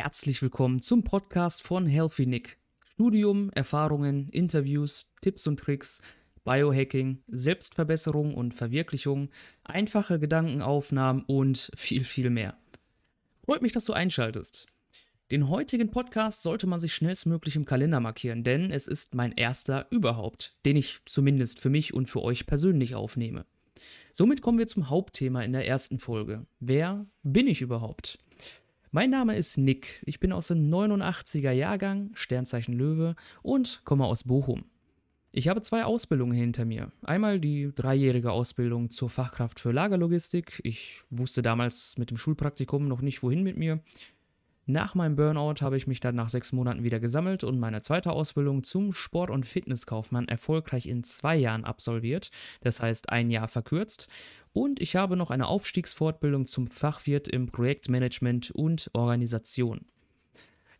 Herzlich willkommen zum Podcast von Healthy Nick. Studium, Erfahrungen, Interviews, Tipps und Tricks, Biohacking, Selbstverbesserung und Verwirklichung, einfache Gedankenaufnahmen und viel, viel mehr. Freut mich, dass du einschaltest. Den heutigen Podcast sollte man sich schnellstmöglich im Kalender markieren, denn es ist mein erster überhaupt, den ich zumindest für mich und für euch persönlich aufnehme. Somit kommen wir zum Hauptthema in der ersten Folge. Wer bin ich überhaupt? Mein Name ist Nick. Ich bin aus dem 89er Jahrgang, Sternzeichen Löwe und komme aus Bochum. Ich habe zwei Ausbildungen hinter mir. Einmal die dreijährige Ausbildung zur Fachkraft für Lagerlogistik. Ich wusste damals mit dem Schulpraktikum noch nicht, wohin mit mir. Nach meinem Burnout habe ich mich dann nach sechs Monaten wieder gesammelt und meine zweite Ausbildung zum Sport- und Fitnesskaufmann erfolgreich in zwei Jahren absolviert, das heißt ein Jahr verkürzt. Und ich habe noch eine Aufstiegsfortbildung zum Fachwirt im Projektmanagement und Organisation.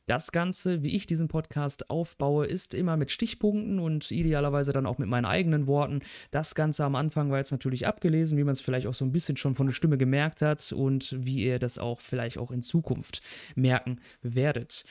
Das Ganze, wie ich diesen Podcast aufbaue, ist immer mit Stichpunkten und idealerweise dann auch mit meinen eigenen Worten. Das Ganze am Anfang war jetzt natürlich abgelesen, wie man es vielleicht auch so ein bisschen schon von der Stimme gemerkt hat und wie ihr das auch vielleicht auch in Zukunft merken werdet.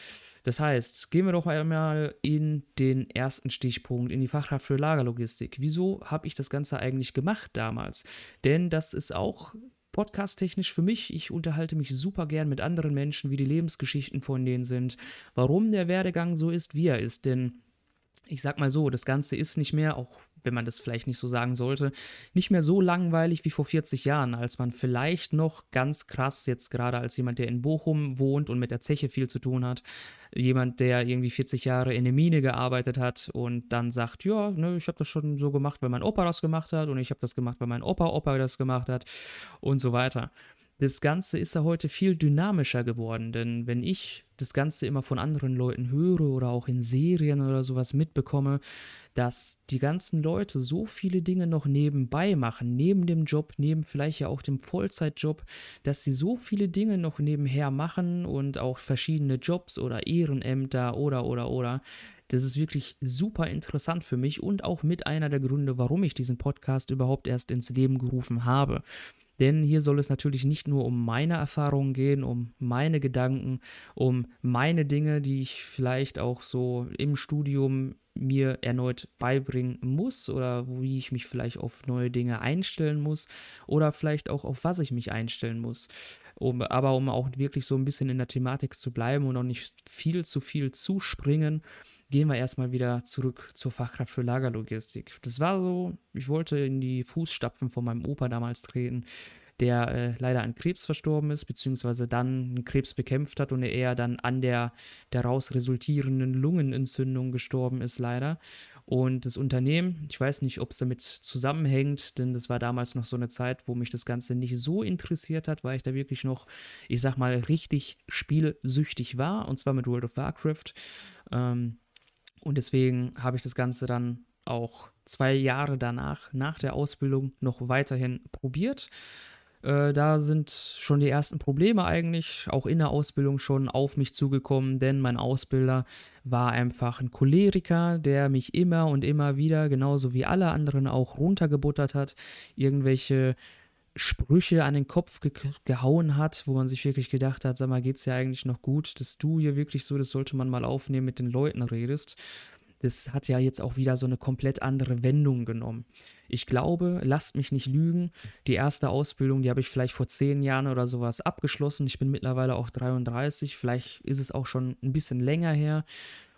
Das heißt, gehen wir doch einmal in den ersten Stichpunkt, in die Fachkraft für Lagerlogistik. Wieso habe ich das Ganze eigentlich gemacht damals? Denn das ist auch podcast-technisch für mich. Ich unterhalte mich super gern mit anderen Menschen, wie die Lebensgeschichten von denen sind, warum der Werdegang so ist, wie er ist. Denn ich sag mal so, das Ganze ist nicht mehr, auch wenn man das vielleicht nicht so sagen sollte, nicht mehr so langweilig wie vor 40 Jahren, als man vielleicht noch ganz krass jetzt gerade als jemand, der in Bochum wohnt und mit der Zeche viel zu tun hat, jemand, der irgendwie 40 Jahre in der Mine gearbeitet hat und dann sagt, ja, ne, ich habe das schon so gemacht, weil mein Opa das gemacht hat und ich habe das gemacht, weil mein Opa Opa das gemacht hat und so weiter das Ganze ist ja heute viel dynamischer geworden, denn wenn ich das Ganze immer von anderen Leuten höre oder auch in Serien oder sowas mitbekomme, dass die ganzen Leute so viele Dinge noch nebenbei machen, neben dem Job, neben vielleicht ja auch dem Vollzeitjob, dass sie so viele Dinge noch nebenher machen und auch verschiedene Jobs oder Ehrenämter oder oder oder. Das ist wirklich super interessant für mich und auch mit einer der Gründe, warum ich diesen Podcast überhaupt erst ins Leben gerufen habe. Denn hier soll es natürlich nicht nur um meine Erfahrungen gehen, um meine Gedanken, um meine Dinge, die ich vielleicht auch so im Studium mir erneut beibringen muss oder wie ich mich vielleicht auf neue Dinge einstellen muss oder vielleicht auch auf was ich mich einstellen muss. Um, aber um auch wirklich so ein bisschen in der Thematik zu bleiben und auch nicht viel zu viel zu springen, gehen wir erstmal wieder zurück zur Fachkraft für Lagerlogistik. Das war so, ich wollte in die Fußstapfen von meinem Opa damals treten der äh, leider an Krebs verstorben ist, beziehungsweise dann Krebs bekämpft hat und er dann an der daraus resultierenden Lungenentzündung gestorben ist, leider. Und das Unternehmen, ich weiß nicht, ob es damit zusammenhängt, denn das war damals noch so eine Zeit, wo mich das Ganze nicht so interessiert hat, weil ich da wirklich noch, ich sag mal, richtig spielsüchtig war, und zwar mit World of Warcraft. Ähm, und deswegen habe ich das Ganze dann auch zwei Jahre danach, nach der Ausbildung, noch weiterhin probiert. Äh, da sind schon die ersten Probleme eigentlich, auch in der Ausbildung schon auf mich zugekommen, denn mein Ausbilder war einfach ein Choleriker, der mich immer und immer wieder, genauso wie alle anderen auch runtergebuttert hat, irgendwelche Sprüche an den Kopf ge gehauen hat, wo man sich wirklich gedacht hat, sag mal, geht's ja eigentlich noch gut, dass du hier wirklich so, das sollte man mal aufnehmen, mit den Leuten redest das hat ja jetzt auch wieder so eine komplett andere Wendung genommen. Ich glaube, lasst mich nicht lügen, die erste Ausbildung, die habe ich vielleicht vor zehn Jahren oder sowas abgeschlossen. Ich bin mittlerweile auch 33, vielleicht ist es auch schon ein bisschen länger her.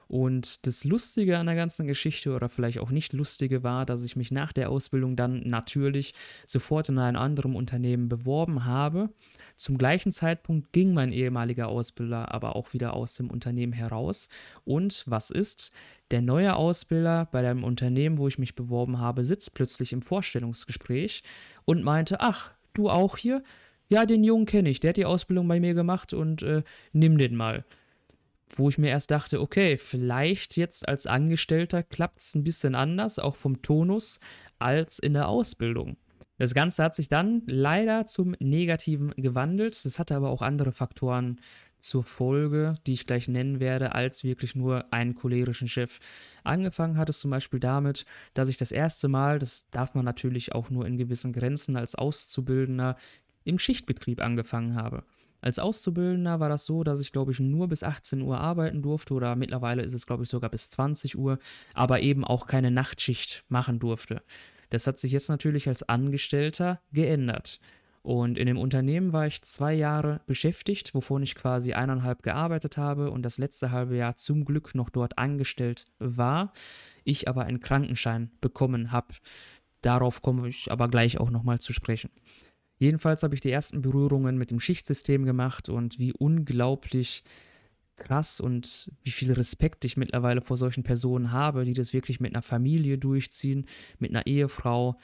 Und das Lustige an der ganzen Geschichte oder vielleicht auch nicht Lustige war, dass ich mich nach der Ausbildung dann natürlich sofort in einem anderen Unternehmen beworben habe. Zum gleichen Zeitpunkt ging mein ehemaliger Ausbilder aber auch wieder aus dem Unternehmen heraus. Und was ist? Der neue Ausbilder bei dem Unternehmen, wo ich mich beworben habe, sitzt plötzlich im Vorstellungsgespräch und meinte, ach, du auch hier? Ja, den Jungen kenne ich, der hat die Ausbildung bei mir gemacht und äh, nimm den mal wo ich mir erst dachte, okay, vielleicht jetzt als Angestellter klappt es ein bisschen anders, auch vom Tonus, als in der Ausbildung. Das Ganze hat sich dann leider zum Negativen gewandelt. Das hatte aber auch andere Faktoren zur Folge, die ich gleich nennen werde, als wirklich nur einen cholerischen Chef. Angefangen hat es zum Beispiel damit, dass ich das erste Mal, das darf man natürlich auch nur in gewissen Grenzen als Auszubildender im Schichtbetrieb angefangen habe. Als Auszubildender war das so, dass ich, glaube ich, nur bis 18 Uhr arbeiten durfte oder mittlerweile ist es, glaube ich, sogar bis 20 Uhr, aber eben auch keine Nachtschicht machen durfte. Das hat sich jetzt natürlich als Angestellter geändert. Und in dem Unternehmen war ich zwei Jahre beschäftigt, wovon ich quasi eineinhalb gearbeitet habe und das letzte halbe Jahr zum Glück noch dort angestellt war. Ich aber einen Krankenschein bekommen habe. Darauf komme ich aber gleich auch nochmal zu sprechen. Jedenfalls habe ich die ersten Berührungen mit dem Schichtsystem gemacht und wie unglaublich krass und wie viel Respekt ich mittlerweile vor solchen Personen habe, die das wirklich mit einer Familie durchziehen, mit einer Ehefrau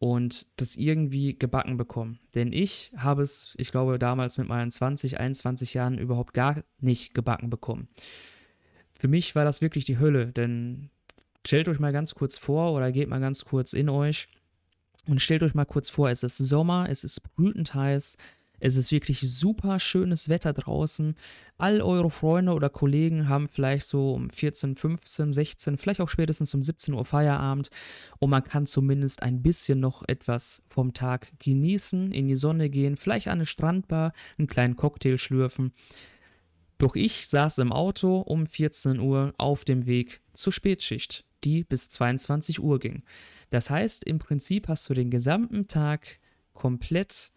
und das irgendwie gebacken bekommen. Denn ich habe es, ich glaube, damals mit meinen 20, 21 Jahren überhaupt gar nicht gebacken bekommen. Für mich war das wirklich die Hölle, denn stellt euch mal ganz kurz vor oder geht mal ganz kurz in euch und stellt euch mal kurz vor, es ist Sommer, es ist brütend heiß, es ist wirklich super schönes Wetter draußen. All eure Freunde oder Kollegen haben vielleicht so um 14, 15, 16, vielleicht auch spätestens um 17 Uhr Feierabend und man kann zumindest ein bisschen noch etwas vom Tag genießen, in die Sonne gehen, vielleicht an eine Strandbar, einen kleinen Cocktail schlürfen. Doch ich saß im Auto um 14 Uhr auf dem Weg zur Spätschicht, die bis 22 Uhr ging. Das heißt, im Prinzip hast du den gesamten Tag komplett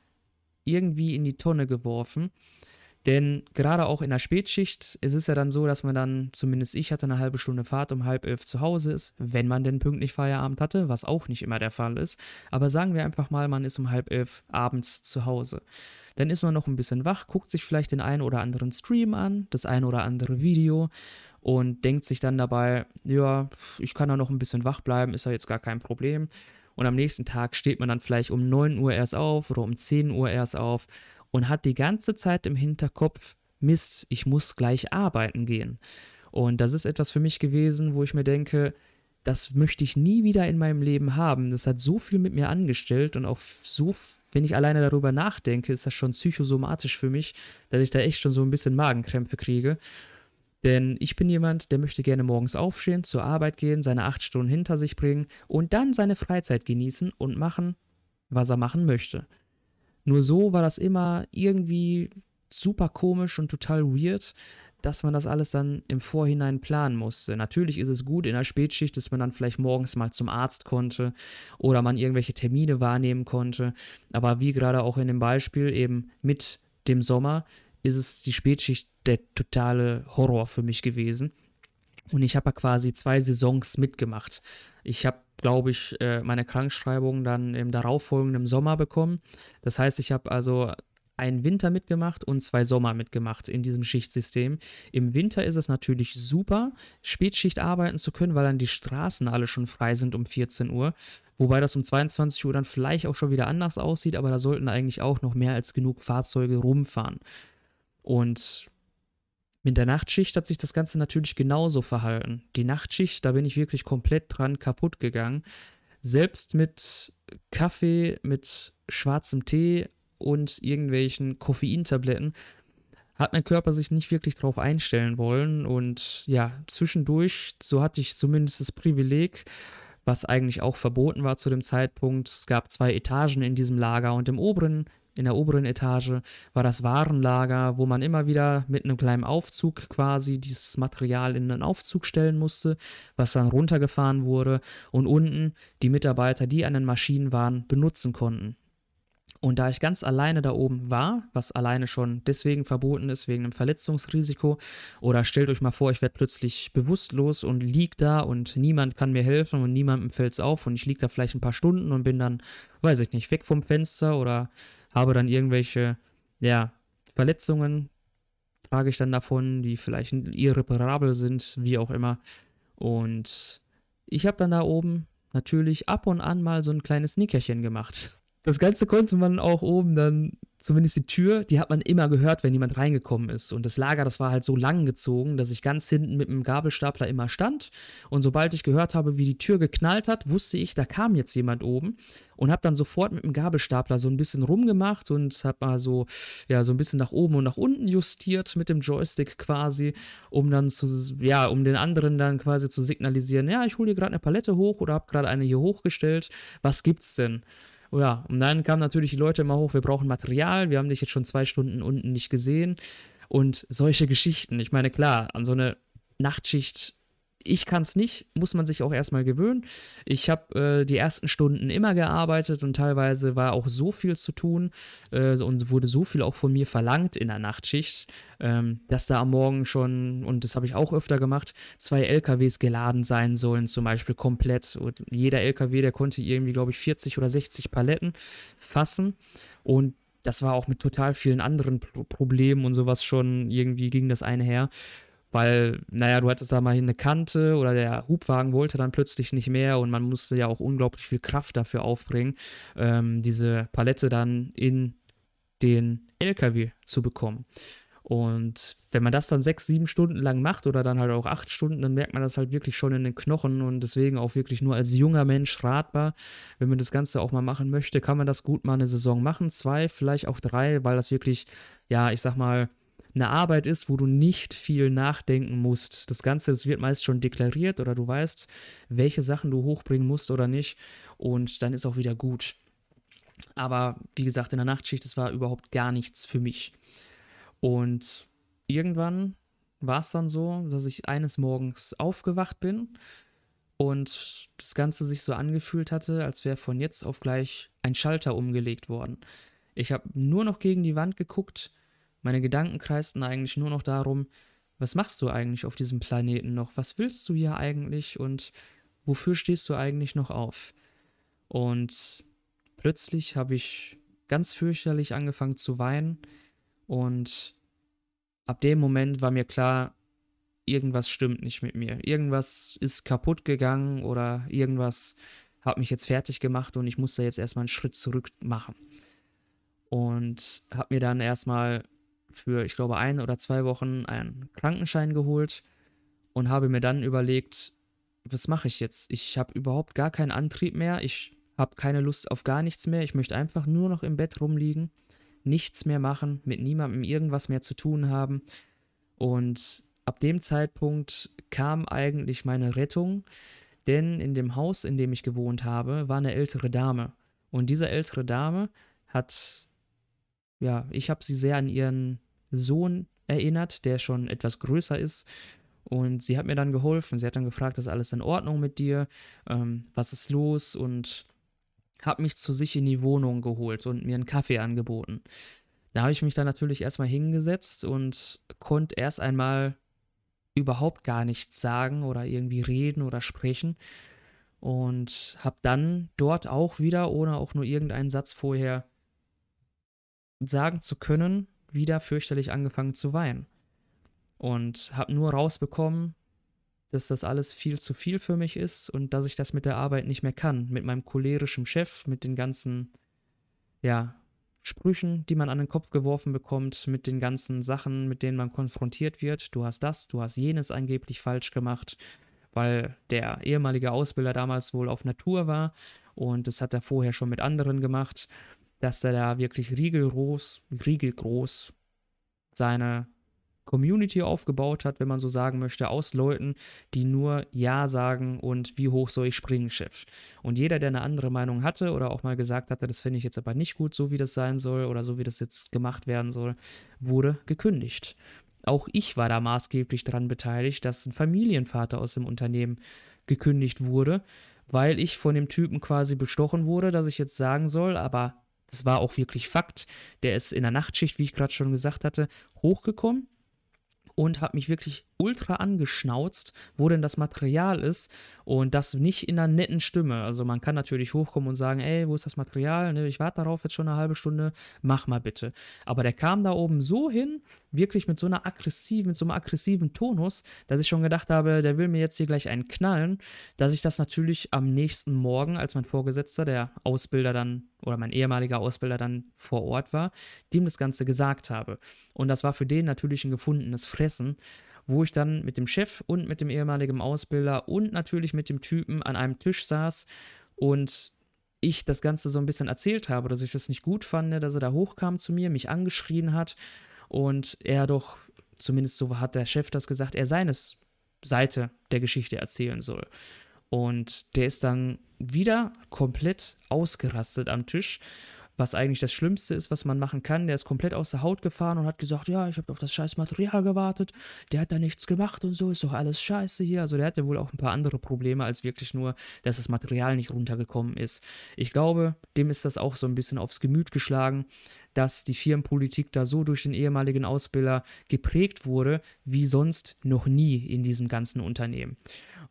irgendwie in die Tonne geworfen. Denn gerade auch in der Spätschicht ist es ja dann so, dass man dann, zumindest ich hatte eine halbe Stunde Fahrt um halb elf zu Hause ist, wenn man denn pünktlich Feierabend hatte, was auch nicht immer der Fall ist. Aber sagen wir einfach mal, man ist um halb elf abends zu Hause. Dann ist man noch ein bisschen wach, guckt sich vielleicht den einen oder anderen Stream an, das ein oder andere Video und denkt sich dann dabei, ja, ich kann da noch ein bisschen wach bleiben, ist ja jetzt gar kein Problem. Und am nächsten Tag steht man dann vielleicht um 9 Uhr erst auf oder um 10 Uhr erst auf und hat die ganze Zeit im Hinterkopf, Mist, ich muss gleich arbeiten gehen. Und das ist etwas für mich gewesen, wo ich mir denke, das möchte ich nie wieder in meinem Leben haben. Das hat so viel mit mir angestellt und auch so, wenn ich alleine darüber nachdenke, ist das schon psychosomatisch für mich, dass ich da echt schon so ein bisschen Magenkrämpfe kriege. Denn ich bin jemand, der möchte gerne morgens aufstehen, zur Arbeit gehen, seine acht Stunden hinter sich bringen und dann seine Freizeit genießen und machen, was er machen möchte. Nur so war das immer irgendwie super komisch und total weird, dass man das alles dann im Vorhinein planen musste. Natürlich ist es gut in der Spätschicht, dass man dann vielleicht morgens mal zum Arzt konnte oder man irgendwelche Termine wahrnehmen konnte. Aber wie gerade auch in dem Beispiel eben mit dem Sommer ist es die Spätschicht der totale Horror für mich gewesen. Und ich habe ja quasi zwei Saisons mitgemacht. Ich habe, glaube ich, äh, meine Krankschreibung dann im darauffolgenden Sommer bekommen. Das heißt, ich habe also einen Winter mitgemacht und zwei Sommer mitgemacht in diesem Schichtsystem. Im Winter ist es natürlich super, Spätschicht arbeiten zu können, weil dann die Straßen alle schon frei sind um 14 Uhr. Wobei das um 22 Uhr dann vielleicht auch schon wieder anders aussieht, aber da sollten eigentlich auch noch mehr als genug Fahrzeuge rumfahren. Und mit der Nachtschicht hat sich das Ganze natürlich genauso verhalten. Die Nachtschicht, da bin ich wirklich komplett dran kaputt gegangen. Selbst mit Kaffee, mit schwarzem Tee und irgendwelchen Koffeintabletten hat mein Körper sich nicht wirklich darauf einstellen wollen. Und ja, zwischendurch, so hatte ich zumindest das Privileg, was eigentlich auch verboten war zu dem Zeitpunkt. Es gab zwei Etagen in diesem Lager und im oberen in der oberen Etage war das Warenlager, wo man immer wieder mit einem kleinen Aufzug quasi dieses Material in einen Aufzug stellen musste, was dann runtergefahren wurde und unten die Mitarbeiter, die an den Maschinen waren, benutzen konnten. Und da ich ganz alleine da oben war, was alleine schon deswegen verboten ist, wegen einem Verletzungsrisiko, oder stellt euch mal vor, ich werde plötzlich bewusstlos und lieg da und niemand kann mir helfen und niemandem fällt es auf und ich lieg da vielleicht ein paar Stunden und bin dann, weiß ich nicht, weg vom Fenster oder habe dann irgendwelche, ja, Verletzungen, trage ich dann davon, die vielleicht irreparabel sind, wie auch immer. Und ich habe dann da oben natürlich ab und an mal so ein kleines Nickerchen gemacht. Das Ganze konnte man auch oben dann zumindest die Tür, die hat man immer gehört, wenn jemand reingekommen ist. Und das Lager, das war halt so lang gezogen, dass ich ganz hinten mit dem Gabelstapler immer stand. Und sobald ich gehört habe, wie die Tür geknallt hat, wusste ich, da kam jetzt jemand oben. Und habe dann sofort mit dem Gabelstapler so ein bisschen rumgemacht und habe mal so, ja, so ein bisschen nach oben und nach unten justiert mit dem Joystick quasi, um dann zu, ja, um den anderen dann quasi zu signalisieren, ja, ich hole dir gerade eine Palette hoch oder habe gerade eine hier hochgestellt. Was gibt's denn? Ja, und dann kamen natürlich die Leute immer hoch, wir brauchen Material, wir haben dich jetzt schon zwei Stunden unten nicht gesehen. Und solche Geschichten. Ich meine, klar, an so eine Nachtschicht ich kann es nicht, muss man sich auch erstmal gewöhnen. Ich habe äh, die ersten Stunden immer gearbeitet und teilweise war auch so viel zu tun äh, und wurde so viel auch von mir verlangt in der Nachtschicht, ähm, dass da am Morgen schon, und das habe ich auch öfter gemacht, zwei LKWs geladen sein sollen, zum Beispiel komplett. Und jeder LKW, der konnte irgendwie, glaube ich, 40 oder 60 Paletten fassen. Und das war auch mit total vielen anderen Pro Problemen und sowas schon irgendwie ging das einher. Weil, naja, du hattest da mal eine Kante oder der Hubwagen wollte dann plötzlich nicht mehr und man musste ja auch unglaublich viel Kraft dafür aufbringen, ähm, diese Palette dann in den LKW zu bekommen. Und wenn man das dann sechs, sieben Stunden lang macht oder dann halt auch acht Stunden, dann merkt man das halt wirklich schon in den Knochen und deswegen auch wirklich nur als junger Mensch ratbar. Wenn man das Ganze auch mal machen möchte, kann man das gut mal eine Saison machen, zwei, vielleicht auch drei, weil das wirklich, ja, ich sag mal, eine Arbeit ist, wo du nicht viel nachdenken musst. Das Ganze, das wird meist schon deklariert oder du weißt, welche Sachen du hochbringen musst oder nicht und dann ist auch wieder gut. Aber wie gesagt, in der Nachtschicht, das war überhaupt gar nichts für mich. Und irgendwann war es dann so, dass ich eines Morgens aufgewacht bin und das Ganze sich so angefühlt hatte, als wäre von jetzt auf gleich ein Schalter umgelegt worden. Ich habe nur noch gegen die Wand geguckt meine Gedanken kreisten eigentlich nur noch darum, was machst du eigentlich auf diesem Planeten noch? Was willst du hier eigentlich und wofür stehst du eigentlich noch auf? Und plötzlich habe ich ganz fürchterlich angefangen zu weinen und ab dem Moment war mir klar, irgendwas stimmt nicht mit mir. Irgendwas ist kaputt gegangen oder irgendwas hat mich jetzt fertig gemacht und ich musste jetzt erstmal einen Schritt zurück machen. Und habe mir dann erstmal für, ich glaube, ein oder zwei Wochen einen Krankenschein geholt und habe mir dann überlegt, was mache ich jetzt? Ich habe überhaupt gar keinen Antrieb mehr. Ich habe keine Lust auf gar nichts mehr. Ich möchte einfach nur noch im Bett rumliegen, nichts mehr machen, mit niemandem irgendwas mehr zu tun haben. Und ab dem Zeitpunkt kam eigentlich meine Rettung, denn in dem Haus, in dem ich gewohnt habe, war eine ältere Dame. Und diese ältere Dame hat ja, ich habe sie sehr an ihren Sohn erinnert, der schon etwas größer ist. Und sie hat mir dann geholfen. Sie hat dann gefragt, ist alles in Ordnung mit dir? Ähm, was ist los? Und hat mich zu sich in die Wohnung geholt und mir einen Kaffee angeboten. Da habe ich mich dann natürlich erstmal hingesetzt und konnte erst einmal überhaupt gar nichts sagen oder irgendwie reden oder sprechen. Und habe dann dort auch wieder, ohne auch nur irgendeinen Satz vorher sagen zu können, wieder fürchterlich angefangen zu weinen. Und habe nur rausbekommen, dass das alles viel zu viel für mich ist und dass ich das mit der Arbeit nicht mehr kann. Mit meinem cholerischen Chef, mit den ganzen, ja, Sprüchen, die man an den Kopf geworfen bekommt, mit den ganzen Sachen, mit denen man konfrontiert wird. Du hast das, du hast jenes angeblich falsch gemacht, weil der ehemalige Ausbilder damals wohl auf Natur war und das hat er vorher schon mit anderen gemacht dass er da wirklich riegelgroß, riegelgroß seine Community aufgebaut hat, wenn man so sagen möchte, aus Leuten, die nur Ja sagen und wie hoch soll ich springen, Chef. Und jeder, der eine andere Meinung hatte oder auch mal gesagt hatte, das finde ich jetzt aber nicht gut, so wie das sein soll oder so wie das jetzt gemacht werden soll, wurde gekündigt. Auch ich war da maßgeblich daran beteiligt, dass ein Familienvater aus dem Unternehmen gekündigt wurde, weil ich von dem Typen quasi bestochen wurde, dass ich jetzt sagen soll, aber das war auch wirklich Fakt. Der ist in der Nachtschicht, wie ich gerade schon gesagt hatte, hochgekommen und hat mich wirklich ultra angeschnauzt, wo denn das Material ist und das nicht in einer netten Stimme. Also man kann natürlich hochkommen und sagen, ey, wo ist das Material? Ne, ich warte darauf jetzt schon eine halbe Stunde, mach mal bitte. Aber der kam da oben so hin, wirklich mit so einer aggressiven, mit so einem aggressiven Tonus, dass ich schon gedacht habe, der will mir jetzt hier gleich einen knallen, dass ich das natürlich am nächsten Morgen, als mein Vorgesetzter, der Ausbilder dann oder mein ehemaliger Ausbilder dann vor Ort war, dem das Ganze gesagt habe. Und das war für den natürlich ein gefundenes Fressen wo ich dann mit dem Chef und mit dem ehemaligen Ausbilder und natürlich mit dem Typen an einem Tisch saß und ich das Ganze so ein bisschen erzählt habe, dass ich das nicht gut fand, dass er da hochkam zu mir, mich angeschrien hat und er doch, zumindest so hat der Chef das gesagt, er seine Seite der Geschichte erzählen soll. Und der ist dann wieder komplett ausgerastet am Tisch was eigentlich das Schlimmste ist, was man machen kann. Der ist komplett aus der Haut gefahren und hat gesagt, ja, ich habe auf das scheiß Material gewartet, der hat da nichts gemacht und so, ist doch alles scheiße hier. Also der hatte wohl auch ein paar andere Probleme als wirklich nur, dass das Material nicht runtergekommen ist. Ich glaube, dem ist das auch so ein bisschen aufs Gemüt geschlagen, dass die Firmenpolitik da so durch den ehemaligen Ausbilder geprägt wurde, wie sonst noch nie in diesem ganzen Unternehmen.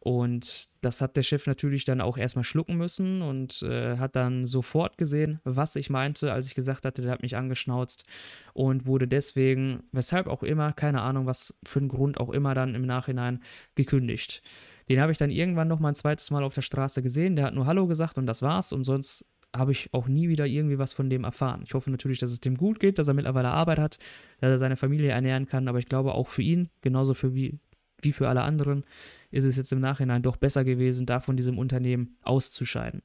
Und das hat der Chef natürlich dann auch erstmal schlucken müssen und äh, hat dann sofort gesehen, was ich meinte, als ich gesagt hatte, der hat mich angeschnauzt und wurde deswegen, weshalb auch immer, keine Ahnung, was für einen Grund auch immer dann im Nachhinein gekündigt. Den habe ich dann irgendwann noch mal ein zweites Mal auf der Straße gesehen. Der hat nur Hallo gesagt und das war's und sonst habe ich auch nie wieder irgendwie was von dem erfahren. Ich hoffe natürlich, dass es dem gut geht, dass er mittlerweile Arbeit hat, dass er seine Familie ernähren kann, aber ich glaube auch für ihn, genauso für wie, wie für alle anderen, ist es jetzt im Nachhinein doch besser gewesen, da von diesem Unternehmen auszuscheiden.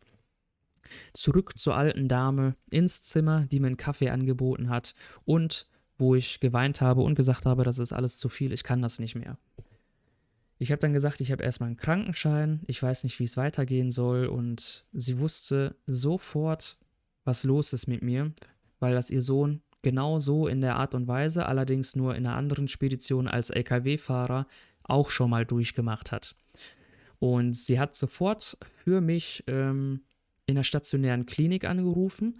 Zurück zur alten Dame ins Zimmer, die mir einen Kaffee angeboten hat und wo ich geweint habe und gesagt habe, das ist alles zu viel, ich kann das nicht mehr. Ich habe dann gesagt, ich habe erstmal einen Krankenschein, ich weiß nicht, wie es weitergehen soll und sie wusste sofort, was los ist mit mir, weil das ihr Sohn genau so in der Art und Weise, allerdings nur in einer anderen Spedition als Lkw-Fahrer, auch schon mal durchgemacht hat. Und sie hat sofort für mich ähm, in der stationären Klinik angerufen,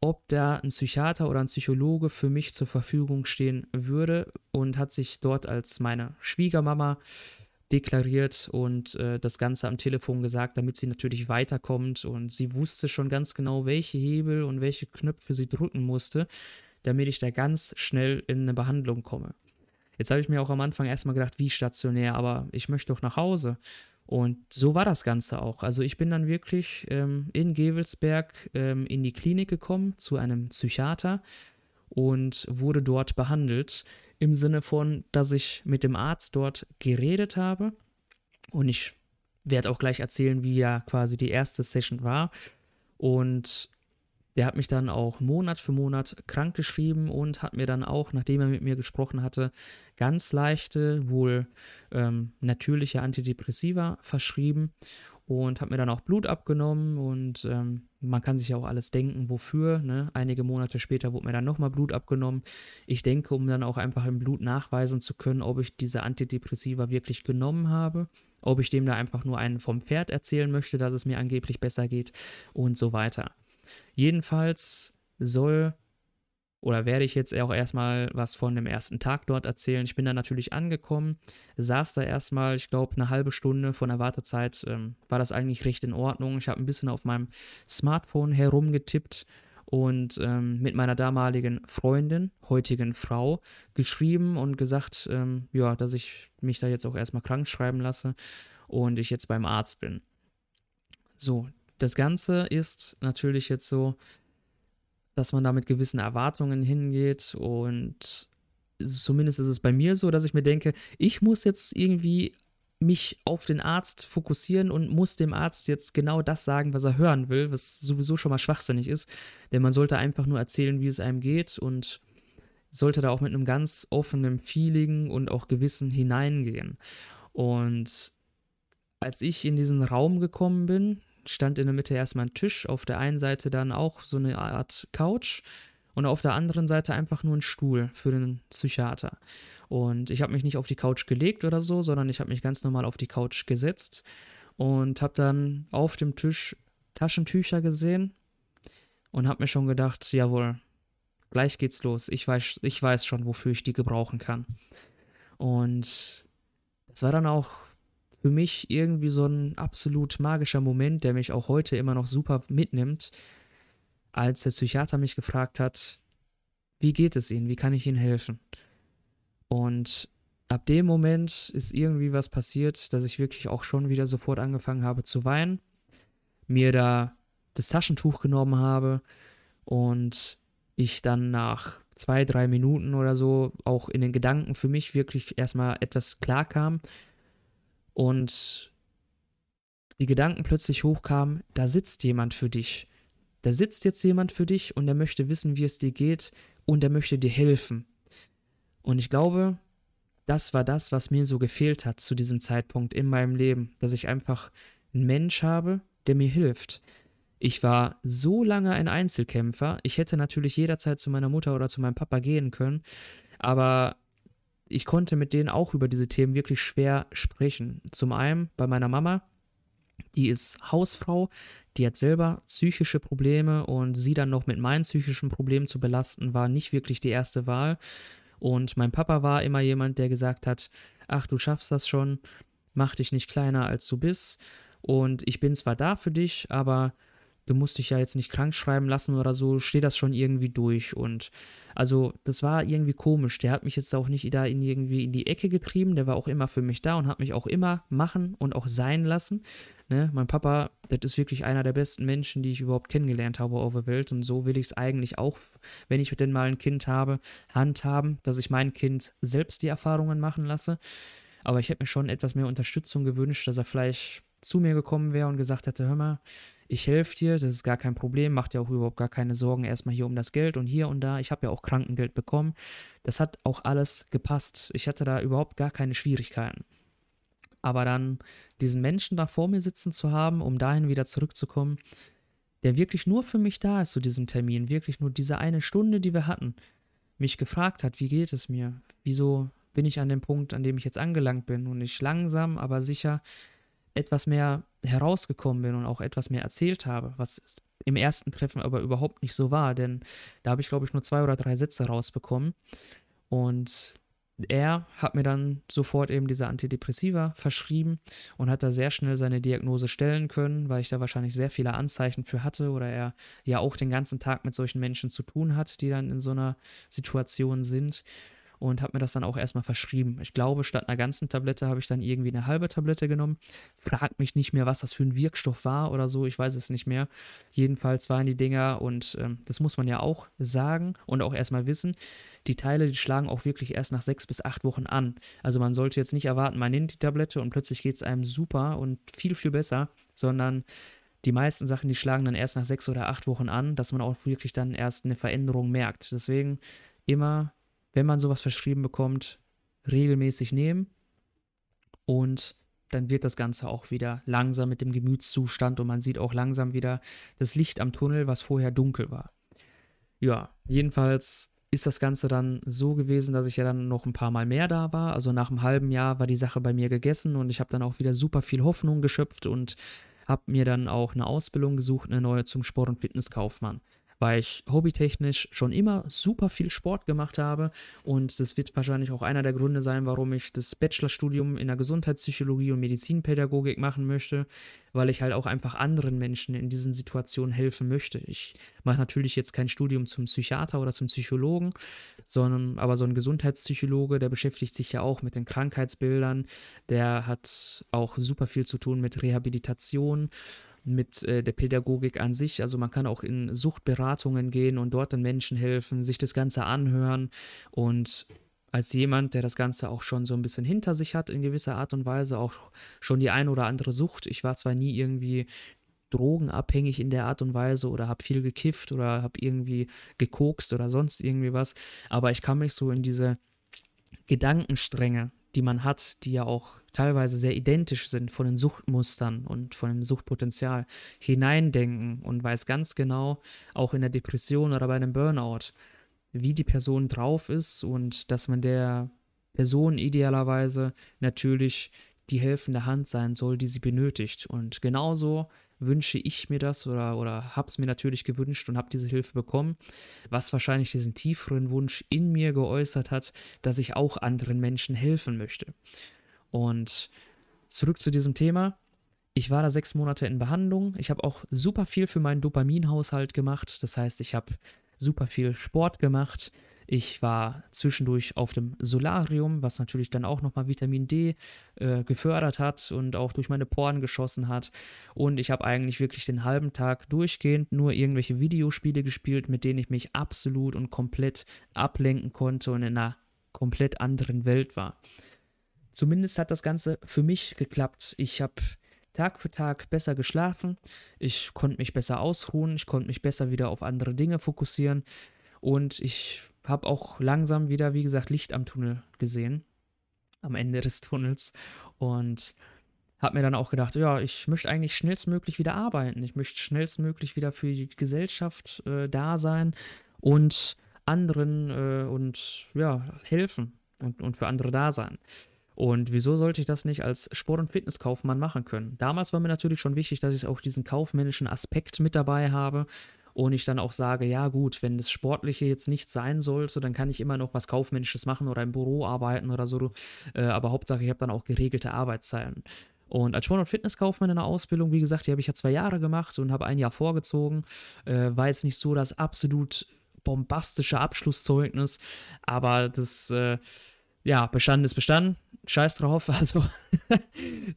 ob da ein Psychiater oder ein Psychologe für mich zur Verfügung stehen würde und hat sich dort als meine Schwiegermama deklariert und äh, das Ganze am Telefon gesagt, damit sie natürlich weiterkommt. Und sie wusste schon ganz genau, welche Hebel und welche Knöpfe sie drücken musste, damit ich da ganz schnell in eine Behandlung komme. Jetzt habe ich mir auch am Anfang erstmal gedacht, wie stationär, aber ich möchte doch nach Hause. Und so war das Ganze auch. Also ich bin dann wirklich ähm, in Gevelsberg ähm, in die Klinik gekommen zu einem Psychiater und wurde dort behandelt im Sinne von, dass ich mit dem Arzt dort geredet habe und ich werde auch gleich erzählen, wie ja quasi die erste Session war und der hat mich dann auch Monat für Monat krank geschrieben und hat mir dann auch, nachdem er mit mir gesprochen hatte, ganz leichte, wohl ähm, natürliche Antidepressiva verschrieben und hat mir dann auch Blut abgenommen und ähm, man kann sich ja auch alles denken, wofür. Ne? Einige Monate später wurde mir dann nochmal Blut abgenommen. Ich denke, um dann auch einfach im Blut nachweisen zu können, ob ich diese Antidepressiva wirklich genommen habe, ob ich dem da einfach nur einen vom Pferd erzählen möchte, dass es mir angeblich besser geht und so weiter. Jedenfalls soll oder werde ich jetzt auch erstmal was von dem ersten Tag dort erzählen. Ich bin da natürlich angekommen, saß da erstmal, ich glaube, eine halbe Stunde von der Wartezeit ähm, war das eigentlich recht in Ordnung. Ich habe ein bisschen auf meinem Smartphone herumgetippt und ähm, mit meiner damaligen Freundin, heutigen Frau, geschrieben und gesagt, ähm, ja, dass ich mich da jetzt auch erstmal krank schreiben lasse und ich jetzt beim Arzt bin. So, das Ganze ist natürlich jetzt so, dass man da mit gewissen Erwartungen hingeht und zumindest ist es bei mir so, dass ich mir denke, ich muss jetzt irgendwie mich auf den Arzt fokussieren und muss dem Arzt jetzt genau das sagen, was er hören will, was sowieso schon mal schwachsinnig ist, denn man sollte einfach nur erzählen, wie es einem geht und sollte da auch mit einem ganz offenen Feeling und auch Gewissen hineingehen. Und als ich in diesen Raum gekommen bin, stand in der Mitte erstmal ein Tisch, auf der einen Seite dann auch so eine Art Couch und auf der anderen Seite einfach nur ein Stuhl für den Psychiater. Und ich habe mich nicht auf die Couch gelegt oder so, sondern ich habe mich ganz normal auf die Couch gesetzt und habe dann auf dem Tisch Taschentücher gesehen und habe mir schon gedacht, jawohl, gleich geht's los. Ich weiß, ich weiß schon, wofür ich die gebrauchen kann. Und das war dann auch für mich irgendwie so ein absolut magischer Moment, der mich auch heute immer noch super mitnimmt, als der Psychiater mich gefragt hat, wie geht es Ihnen, wie kann ich Ihnen helfen? Und ab dem Moment ist irgendwie was passiert, dass ich wirklich auch schon wieder sofort angefangen habe zu weinen, mir da das Taschentuch genommen habe und ich dann nach zwei, drei Minuten oder so auch in den Gedanken für mich wirklich erstmal etwas klar kam und die Gedanken plötzlich hochkamen, da sitzt jemand für dich. Da sitzt jetzt jemand für dich und er möchte wissen, wie es dir geht und er möchte dir helfen. Und ich glaube, das war das, was mir so gefehlt hat zu diesem Zeitpunkt in meinem Leben, dass ich einfach einen Mensch habe, der mir hilft. Ich war so lange ein Einzelkämpfer. Ich hätte natürlich jederzeit zu meiner Mutter oder zu meinem Papa gehen können, aber ich konnte mit denen auch über diese Themen wirklich schwer sprechen. Zum einen bei meiner Mama, die ist Hausfrau, die hat selber psychische Probleme und sie dann noch mit meinen psychischen Problemen zu belasten, war nicht wirklich die erste Wahl. Und mein Papa war immer jemand, der gesagt hat, ach, du schaffst das schon, mach dich nicht kleiner, als du bist. Und ich bin zwar da für dich, aber du musst dich ja jetzt nicht krank schreiben lassen oder so, steh das schon irgendwie durch. Und also, das war irgendwie komisch. Der hat mich jetzt auch nicht da in irgendwie in die Ecke getrieben, der war auch immer für mich da und hat mich auch immer machen und auch sein lassen. Ne? Mein Papa, das ist wirklich einer der besten Menschen, die ich überhaupt kennengelernt habe auf der Welt. Und so will ich es eigentlich auch, wenn ich denn mal ein Kind habe, handhaben, dass ich mein Kind selbst die Erfahrungen machen lasse. Aber ich hätte mir schon etwas mehr Unterstützung gewünscht, dass er vielleicht zu mir gekommen wäre und gesagt hätte, hör mal, ich helfe dir, das ist gar kein Problem, macht dir auch überhaupt gar keine Sorgen erstmal hier um das Geld und hier und da. Ich habe ja auch Krankengeld bekommen. Das hat auch alles gepasst. Ich hatte da überhaupt gar keine Schwierigkeiten. Aber dann diesen Menschen da vor mir sitzen zu haben, um dahin wieder zurückzukommen, der wirklich nur für mich da ist zu diesem Termin, wirklich nur diese eine Stunde, die wir hatten, mich gefragt hat, wie geht es mir? Wieso bin ich an dem Punkt, an dem ich jetzt angelangt bin und ich langsam, aber sicher etwas mehr herausgekommen bin und auch etwas mehr erzählt habe, was im ersten Treffen aber überhaupt nicht so war, denn da habe ich, glaube ich, nur zwei oder drei Sätze rausbekommen. Und er hat mir dann sofort eben diese Antidepressiva verschrieben und hat da sehr schnell seine Diagnose stellen können, weil ich da wahrscheinlich sehr viele Anzeichen für hatte oder er ja auch den ganzen Tag mit solchen Menschen zu tun hat, die dann in so einer Situation sind und habe mir das dann auch erstmal verschrieben. Ich glaube, statt einer ganzen Tablette habe ich dann irgendwie eine halbe Tablette genommen. Frag mich nicht mehr, was das für ein Wirkstoff war oder so, ich weiß es nicht mehr. Jedenfalls waren die Dinger und ähm, das muss man ja auch sagen und auch erstmal wissen. Die Teile, die schlagen auch wirklich erst nach sechs bis acht Wochen an. Also man sollte jetzt nicht erwarten, man nimmt die Tablette und plötzlich geht es einem super und viel, viel besser, sondern die meisten Sachen, die schlagen dann erst nach sechs oder acht Wochen an, dass man auch wirklich dann erst eine Veränderung merkt. Deswegen immer wenn man sowas verschrieben bekommt, regelmäßig nehmen und dann wird das Ganze auch wieder langsam mit dem Gemütszustand und man sieht auch langsam wieder das Licht am Tunnel, was vorher dunkel war. Ja, jedenfalls ist das Ganze dann so gewesen, dass ich ja dann noch ein paar Mal mehr da war. Also nach einem halben Jahr war die Sache bei mir gegessen und ich habe dann auch wieder super viel Hoffnung geschöpft und habe mir dann auch eine Ausbildung gesucht, eine neue zum Sport- und Fitnesskaufmann weil ich hobbytechnisch schon immer super viel Sport gemacht habe. Und das wird wahrscheinlich auch einer der Gründe sein, warum ich das Bachelorstudium in der Gesundheitspsychologie und Medizinpädagogik machen möchte, weil ich halt auch einfach anderen Menschen in diesen Situationen helfen möchte. Ich mache natürlich jetzt kein Studium zum Psychiater oder zum Psychologen, sondern aber so ein Gesundheitspsychologe, der beschäftigt sich ja auch mit den Krankheitsbildern, der hat auch super viel zu tun mit Rehabilitation mit äh, der Pädagogik an sich. Also man kann auch in Suchtberatungen gehen und dort den Menschen helfen, sich das Ganze anhören und als jemand, der das Ganze auch schon so ein bisschen hinter sich hat, in gewisser Art und Weise, auch schon die ein oder andere Sucht. Ich war zwar nie irgendwie drogenabhängig in der Art und Weise oder habe viel gekifft oder habe irgendwie gekokst oder sonst irgendwie was, aber ich kann mich so in diese Gedankenstränge die man hat, die ja auch teilweise sehr identisch sind von den Suchtmustern und von dem Suchtpotenzial, hineindenken und weiß ganz genau, auch in der Depression oder bei einem Burnout, wie die Person drauf ist und dass man der Person idealerweise natürlich die helfende Hand sein soll, die sie benötigt. Und genauso wünsche ich mir das oder, oder habe es mir natürlich gewünscht und habe diese Hilfe bekommen, was wahrscheinlich diesen tieferen Wunsch in mir geäußert hat, dass ich auch anderen Menschen helfen möchte. Und zurück zu diesem Thema. Ich war da sechs Monate in Behandlung. Ich habe auch super viel für meinen Dopaminhaushalt gemacht. Das heißt, ich habe super viel Sport gemacht. Ich war zwischendurch auf dem Solarium, was natürlich dann auch nochmal Vitamin D äh, gefördert hat und auch durch meine Poren geschossen hat. Und ich habe eigentlich wirklich den halben Tag durchgehend nur irgendwelche Videospiele gespielt, mit denen ich mich absolut und komplett ablenken konnte und in einer komplett anderen Welt war. Zumindest hat das Ganze für mich geklappt. Ich habe Tag für Tag besser geschlafen, ich konnte mich besser ausruhen, ich konnte mich besser wieder auf andere Dinge fokussieren und ich habe auch langsam wieder, wie gesagt, Licht am Tunnel gesehen, am Ende des Tunnels und habe mir dann auch gedacht, ja, ich möchte eigentlich schnellstmöglich wieder arbeiten. Ich möchte schnellstmöglich wieder für die Gesellschaft äh, da sein und anderen äh, und ja, helfen und, und für andere da sein. Und wieso sollte ich das nicht als Sport- und Fitnesskaufmann machen können? Damals war mir natürlich schon wichtig, dass ich auch diesen kaufmännischen Aspekt mit dabei habe und ich dann auch sage, ja gut, wenn das Sportliche jetzt nicht sein sollte, dann kann ich immer noch was Kaufmännisches machen oder im Büro arbeiten oder so. Äh, aber Hauptsache, ich habe dann auch geregelte Arbeitszeiten. Und als Sport- und Fitnesskaufmann in der Ausbildung, wie gesagt, die habe ich ja zwei Jahre gemacht und habe ein Jahr vorgezogen. Äh, war jetzt nicht so das absolut bombastische Abschlusszeugnis, aber das, äh, ja, bestanden ist bestanden scheiß drauf. Also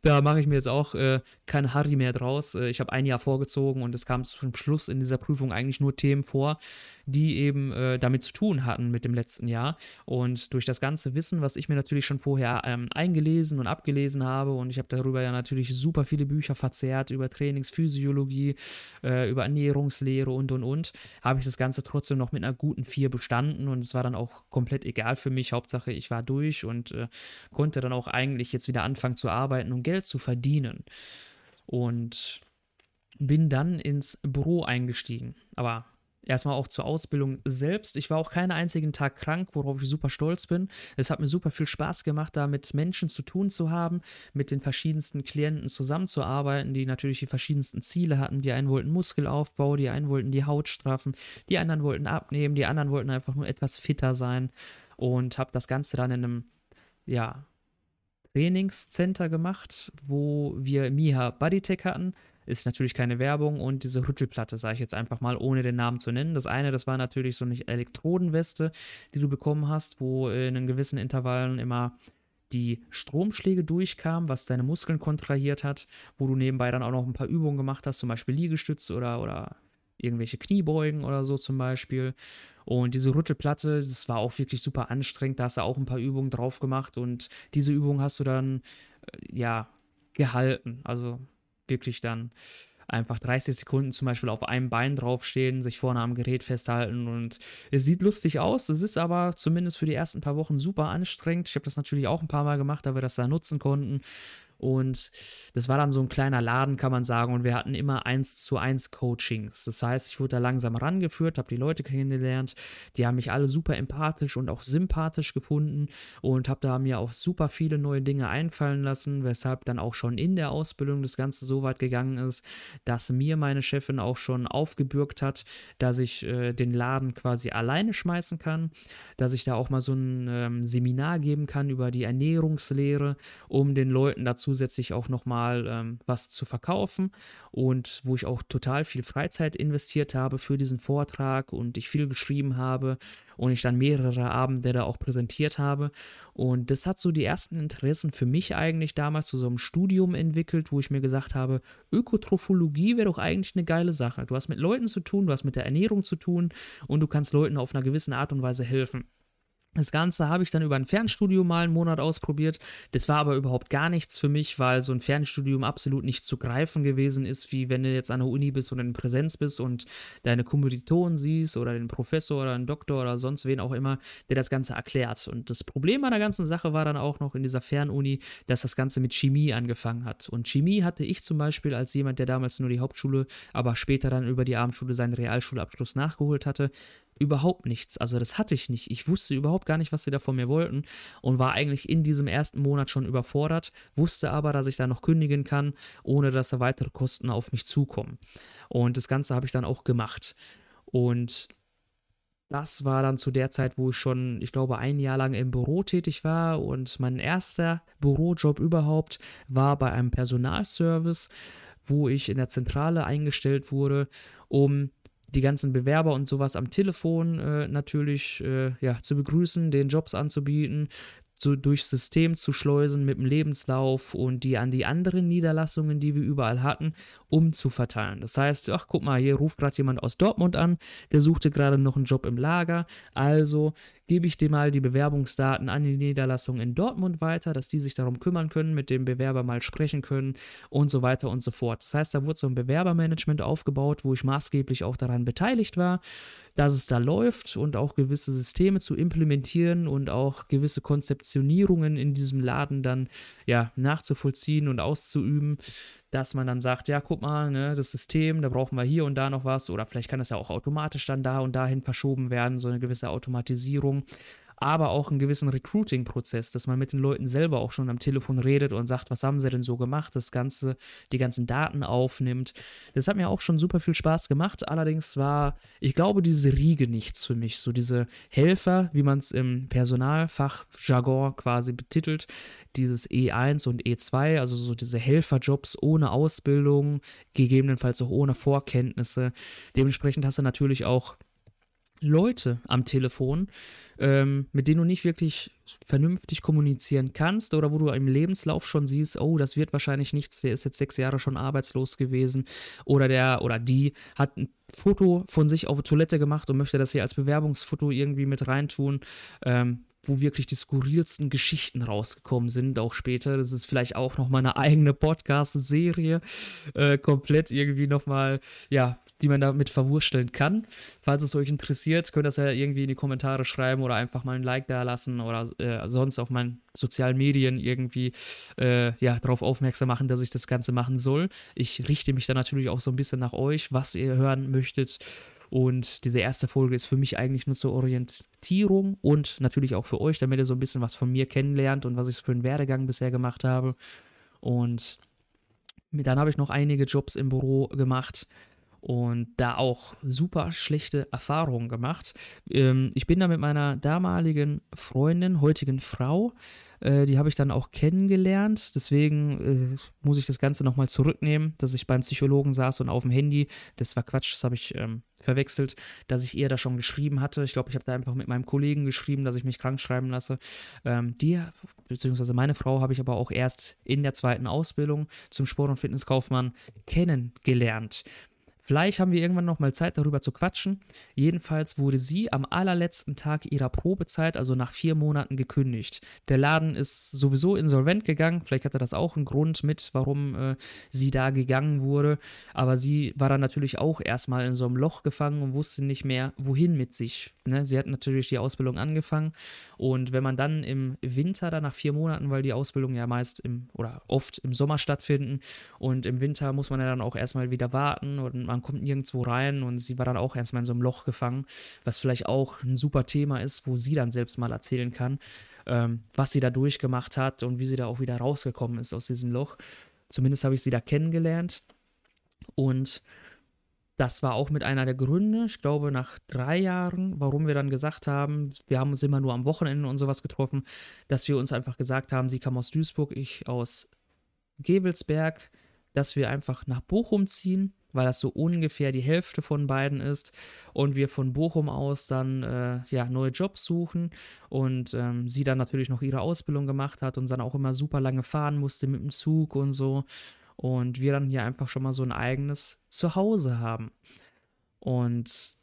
da mache ich mir jetzt auch äh, kein Harry mehr draus. Äh, ich habe ein Jahr vorgezogen und es kam zum Schluss in dieser Prüfung eigentlich nur Themen vor, die eben äh, damit zu tun hatten mit dem letzten Jahr. Und durch das ganze Wissen, was ich mir natürlich schon vorher ähm, eingelesen und abgelesen habe, und ich habe darüber ja natürlich super viele Bücher verzehrt, über Trainingsphysiologie, äh, über Ernährungslehre und und und, habe ich das Ganze trotzdem noch mit einer guten 4 bestanden und es war dann auch komplett egal für mich. Hauptsache, ich war durch und äh, konnte dann auch eigentlich jetzt wieder anfangen zu arbeiten und Geld zu verdienen. Und bin dann ins Büro eingestiegen. Aber erstmal auch zur Ausbildung selbst. Ich war auch keinen einzigen Tag krank, worauf ich super stolz bin. Es hat mir super viel Spaß gemacht, da mit Menschen zu tun zu haben, mit den verschiedensten Klienten zusammenzuarbeiten, die natürlich die verschiedensten Ziele hatten. Die einen wollten Muskelaufbau, die einen wollten die Haut straffen, die anderen wollten abnehmen, die anderen wollten einfach nur etwas fitter sein und habe das Ganze dann in einem, ja, Trainingscenter gemacht, wo wir Miha Bodytech hatten. Ist natürlich keine Werbung und diese Rüttelplatte, sage ich jetzt einfach mal, ohne den Namen zu nennen. Das eine, das war natürlich so eine Elektrodenweste, die du bekommen hast, wo in gewissen Intervallen immer die Stromschläge durchkamen, was deine Muskeln kontrahiert hat, wo du nebenbei dann auch noch ein paar Übungen gemacht hast, zum Beispiel Liegestütze oder, oder irgendwelche Kniebeugen oder so zum Beispiel. Und diese Rüttelplatte, das war auch wirklich super anstrengend. Da hast du auch ein paar Übungen drauf gemacht und diese Übung hast du dann, äh, ja, gehalten. Also wirklich dann einfach 30 Sekunden zum Beispiel auf einem Bein draufstehen, sich vorne am Gerät festhalten und es sieht lustig aus. Es ist aber zumindest für die ersten paar Wochen super anstrengend. Ich habe das natürlich auch ein paar Mal gemacht, da wir das da nutzen konnten. Und das war dann so ein kleiner Laden, kann man sagen. Und wir hatten immer eins zu eins Coachings. Das heißt, ich wurde da langsam rangeführt, habe die Leute kennengelernt. Die haben mich alle super empathisch und auch sympathisch gefunden und habe da mir auch super viele neue Dinge einfallen lassen, weshalb dann auch schon in der Ausbildung das Ganze so weit gegangen ist, dass mir meine Chefin auch schon aufgebürgt hat, dass ich äh, den Laden quasi alleine schmeißen kann, dass ich da auch mal so ein ähm, Seminar geben kann über die Ernährungslehre, um den Leuten dazu zusätzlich auch nochmal ähm, was zu verkaufen und wo ich auch total viel Freizeit investiert habe für diesen Vortrag und ich viel geschrieben habe und ich dann mehrere Abende da auch präsentiert habe. Und das hat so die ersten Interessen für mich eigentlich damals zu so einem Studium entwickelt, wo ich mir gesagt habe, Ökotrophologie wäre doch eigentlich eine geile Sache. Du hast mit Leuten zu tun, du hast mit der Ernährung zu tun und du kannst Leuten auf einer gewissen Art und Weise helfen. Das Ganze habe ich dann über ein Fernstudium mal einen Monat ausprobiert. Das war aber überhaupt gar nichts für mich, weil so ein Fernstudium absolut nicht zu greifen gewesen ist, wie wenn du jetzt an der Uni bist und in Präsenz bist und deine Kommilitonen siehst oder den Professor oder einen Doktor oder sonst wen auch immer, der das Ganze erklärt. Und das Problem an der ganzen Sache war dann auch noch in dieser Fernuni, dass das Ganze mit Chemie angefangen hat. Und Chemie hatte ich zum Beispiel als jemand, der damals nur die Hauptschule, aber später dann über die Abendschule seinen Realschulabschluss nachgeholt hatte, überhaupt nichts. Also das hatte ich nicht. Ich wusste überhaupt gar nicht, was sie da von mir wollten und war eigentlich in diesem ersten Monat schon überfordert, wusste aber, dass ich da noch kündigen kann, ohne dass da weitere Kosten auf mich zukommen. Und das Ganze habe ich dann auch gemacht. Und das war dann zu der Zeit, wo ich schon, ich glaube, ein Jahr lang im Büro tätig war und mein erster Bürojob überhaupt war bei einem Personalservice, wo ich in der Zentrale eingestellt wurde, um die ganzen Bewerber und sowas am Telefon äh, natürlich äh, ja, zu begrüßen, den Jobs anzubieten, zu, durchs System zu schleusen mit dem Lebenslauf und die an die anderen Niederlassungen, die wir überall hatten, umzuverteilen. Das heißt, ach guck mal, hier ruft gerade jemand aus Dortmund an, der suchte gerade noch einen Job im Lager, also gebe ich dir mal die Bewerbungsdaten an die Niederlassung in Dortmund weiter, dass die sich darum kümmern können, mit dem Bewerber mal sprechen können und so weiter und so fort. Das heißt, da wurde so ein Bewerbermanagement aufgebaut, wo ich maßgeblich auch daran beteiligt war, dass es da läuft und auch gewisse Systeme zu implementieren und auch gewisse Konzeptionierungen in diesem Laden dann ja nachzuvollziehen und auszuüben, dass man dann sagt, ja, guck mal, ne, das System, da brauchen wir hier und da noch was oder vielleicht kann das ja auch automatisch dann da und dahin verschoben werden, so eine gewisse Automatisierung aber auch einen gewissen Recruiting-Prozess, dass man mit den Leuten selber auch schon am Telefon redet und sagt, was haben sie denn so gemacht, das Ganze, die ganzen Daten aufnimmt. Das hat mir auch schon super viel Spaß gemacht. Allerdings war, ich glaube, diese Riege nichts für mich. So diese Helfer, wie man es im Personalfachjargon quasi betitelt, dieses E1 und E2, also so diese Helferjobs ohne Ausbildung, gegebenenfalls auch ohne Vorkenntnisse. Dementsprechend hast du natürlich auch Leute am Telefon, ähm, mit denen du nicht wirklich vernünftig kommunizieren kannst oder wo du im Lebenslauf schon siehst, oh, das wird wahrscheinlich nichts, der ist jetzt sechs Jahre schon arbeitslos gewesen oder der oder die hat ein Foto von sich auf der Toilette gemacht und möchte das hier als Bewerbungsfoto irgendwie mit reintun. Ähm, wo wirklich die skurrilsten Geschichten rausgekommen sind, auch später. Das ist vielleicht auch nochmal eine eigene Podcast-Serie, äh, komplett irgendwie nochmal, ja, die man damit verwursteln kann. Falls es euch interessiert, könnt ihr das ja irgendwie in die Kommentare schreiben oder einfach mal ein Like da lassen oder äh, sonst auf meinen sozialen Medien irgendwie äh, ja, darauf aufmerksam machen, dass ich das Ganze machen soll. Ich richte mich da natürlich auch so ein bisschen nach euch, was ihr hören möchtet. Und diese erste Folge ist für mich eigentlich nur zur Orientierung und natürlich auch für euch, damit ihr so ein bisschen was von mir kennenlernt und was ich für einen Werdegang bisher gemacht habe. Und dann habe ich noch einige Jobs im Büro gemacht und da auch super schlechte Erfahrungen gemacht. Ähm, ich bin da mit meiner damaligen Freundin, heutigen Frau, äh, die habe ich dann auch kennengelernt. Deswegen äh, muss ich das Ganze nochmal zurücknehmen, dass ich beim Psychologen saß und auf dem Handy, das war Quatsch, das habe ich ähm, verwechselt, dass ich ihr da schon geschrieben hatte. Ich glaube, ich habe da einfach mit meinem Kollegen geschrieben, dass ich mich krank schreiben lasse. Ähm, die, beziehungsweise meine Frau, habe ich aber auch erst in der zweiten Ausbildung zum Sport- und Fitnesskaufmann kennengelernt. Vielleicht haben wir irgendwann noch mal Zeit, darüber zu quatschen. Jedenfalls wurde sie am allerletzten Tag ihrer Probezeit, also nach vier Monaten, gekündigt. Der Laden ist sowieso insolvent gegangen. Vielleicht hatte das auch einen Grund mit, warum äh, sie da gegangen wurde. Aber sie war dann natürlich auch erstmal in so einem Loch gefangen und wusste nicht mehr, wohin mit sich. Ne? Sie hat natürlich die Ausbildung angefangen. Und wenn man dann im Winter, dann nach vier Monaten, weil die Ausbildung ja meist im oder oft im Sommer stattfinden und im Winter muss man ja dann auch erstmal wieder warten und man man kommt nirgendwo rein und sie war dann auch erstmal in so einem Loch gefangen, was vielleicht auch ein super Thema ist, wo sie dann selbst mal erzählen kann, ähm, was sie da durchgemacht hat und wie sie da auch wieder rausgekommen ist aus diesem Loch. Zumindest habe ich sie da kennengelernt und das war auch mit einer der Gründe, ich glaube, nach drei Jahren, warum wir dann gesagt haben, wir haben uns immer nur am Wochenende und sowas getroffen, dass wir uns einfach gesagt haben, sie kam aus Duisburg, ich aus Gebelsberg, dass wir einfach nach Bochum ziehen weil das so ungefähr die Hälfte von beiden ist und wir von Bochum aus dann äh, ja neue Jobs suchen und ähm, sie dann natürlich noch ihre Ausbildung gemacht hat und dann auch immer super lange fahren musste mit dem Zug und so und wir dann hier einfach schon mal so ein eigenes Zuhause haben. Und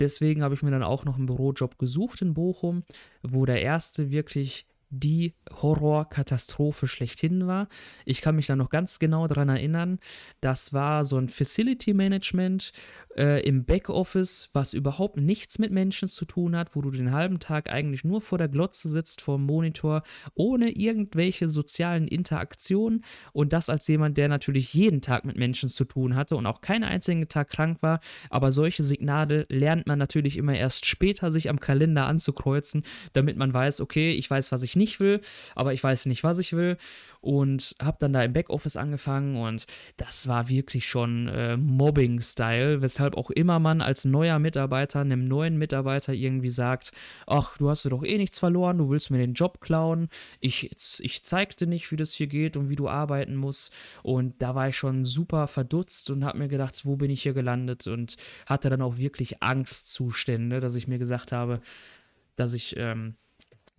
deswegen habe ich mir dann auch noch einen Bürojob gesucht in Bochum, wo der erste wirklich die Horrorkatastrophe schlechthin war. Ich kann mich da noch ganz genau daran erinnern. Das war so ein Facility Management äh, im Backoffice, was überhaupt nichts mit Menschen zu tun hat, wo du den halben Tag eigentlich nur vor der Glotze sitzt, vor dem Monitor, ohne irgendwelche sozialen Interaktionen. Und das als jemand, der natürlich jeden Tag mit Menschen zu tun hatte und auch keinen einzigen Tag krank war. Aber solche Signale lernt man natürlich immer erst später, sich am Kalender anzukreuzen, damit man weiß, okay, ich weiß, was ich nicht will, aber ich weiß nicht, was ich will. Und habe dann da im Backoffice angefangen und das war wirklich schon äh, Mobbing-Style, weshalb auch immer man als neuer Mitarbeiter einem neuen Mitarbeiter irgendwie sagt, ach, du hast doch eh nichts verloren, du willst mir den Job klauen, ich, ich zeig dir nicht, wie das hier geht und wie du arbeiten musst. Und da war ich schon super verdutzt und habe mir gedacht, wo bin ich hier gelandet und hatte dann auch wirklich Angstzustände, dass ich mir gesagt habe, dass ich ähm,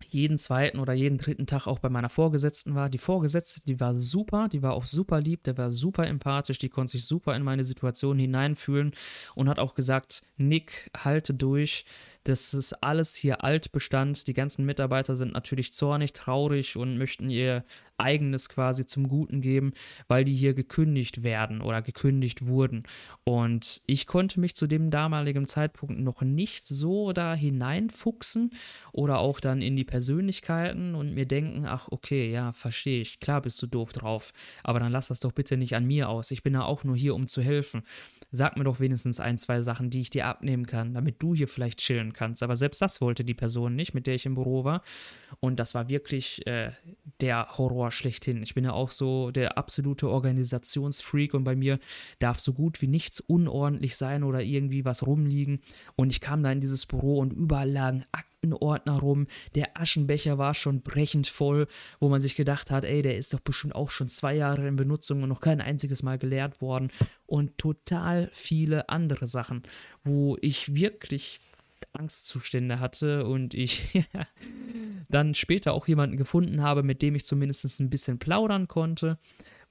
jeden zweiten oder jeden dritten Tag auch bei meiner Vorgesetzten war. Die Vorgesetzte, die war super, die war auch super lieb, der war super empathisch, die konnte sich super in meine Situation hineinfühlen und hat auch gesagt, Nick, halte durch, Das ist alles hier Altbestand. Die ganzen Mitarbeiter sind natürlich zornig, traurig und möchten ihr eigenes quasi zum Guten geben, weil die hier gekündigt werden oder gekündigt wurden. Und ich konnte mich zu dem damaligen Zeitpunkt noch nicht so da hineinfuchsen oder auch dann in die Persönlichkeiten und mir denken, ach okay, ja, verstehe ich, klar bist du doof drauf, aber dann lass das doch bitte nicht an mir aus. Ich bin ja auch nur hier, um zu helfen. Sag mir doch wenigstens ein, zwei Sachen, die ich dir abnehmen kann, damit du hier vielleicht chillen kannst. Aber selbst das wollte die Person nicht, mit der ich im Büro war. Und das war wirklich äh, der Horror schlechthin. Ich bin ja auch so der absolute Organisationsfreak und bei mir darf so gut wie nichts unordentlich sein oder irgendwie was rumliegen. Und ich kam da in dieses Büro und überall lagen Aktenordner rum. Der Aschenbecher war schon brechend voll, wo man sich gedacht hat, ey, der ist doch bestimmt auch schon zwei Jahre in Benutzung und noch kein einziges Mal geleert worden. Und total viele andere Sachen, wo ich wirklich Angstzustände hatte und ich dann später auch jemanden gefunden habe, mit dem ich zumindest ein bisschen plaudern konnte,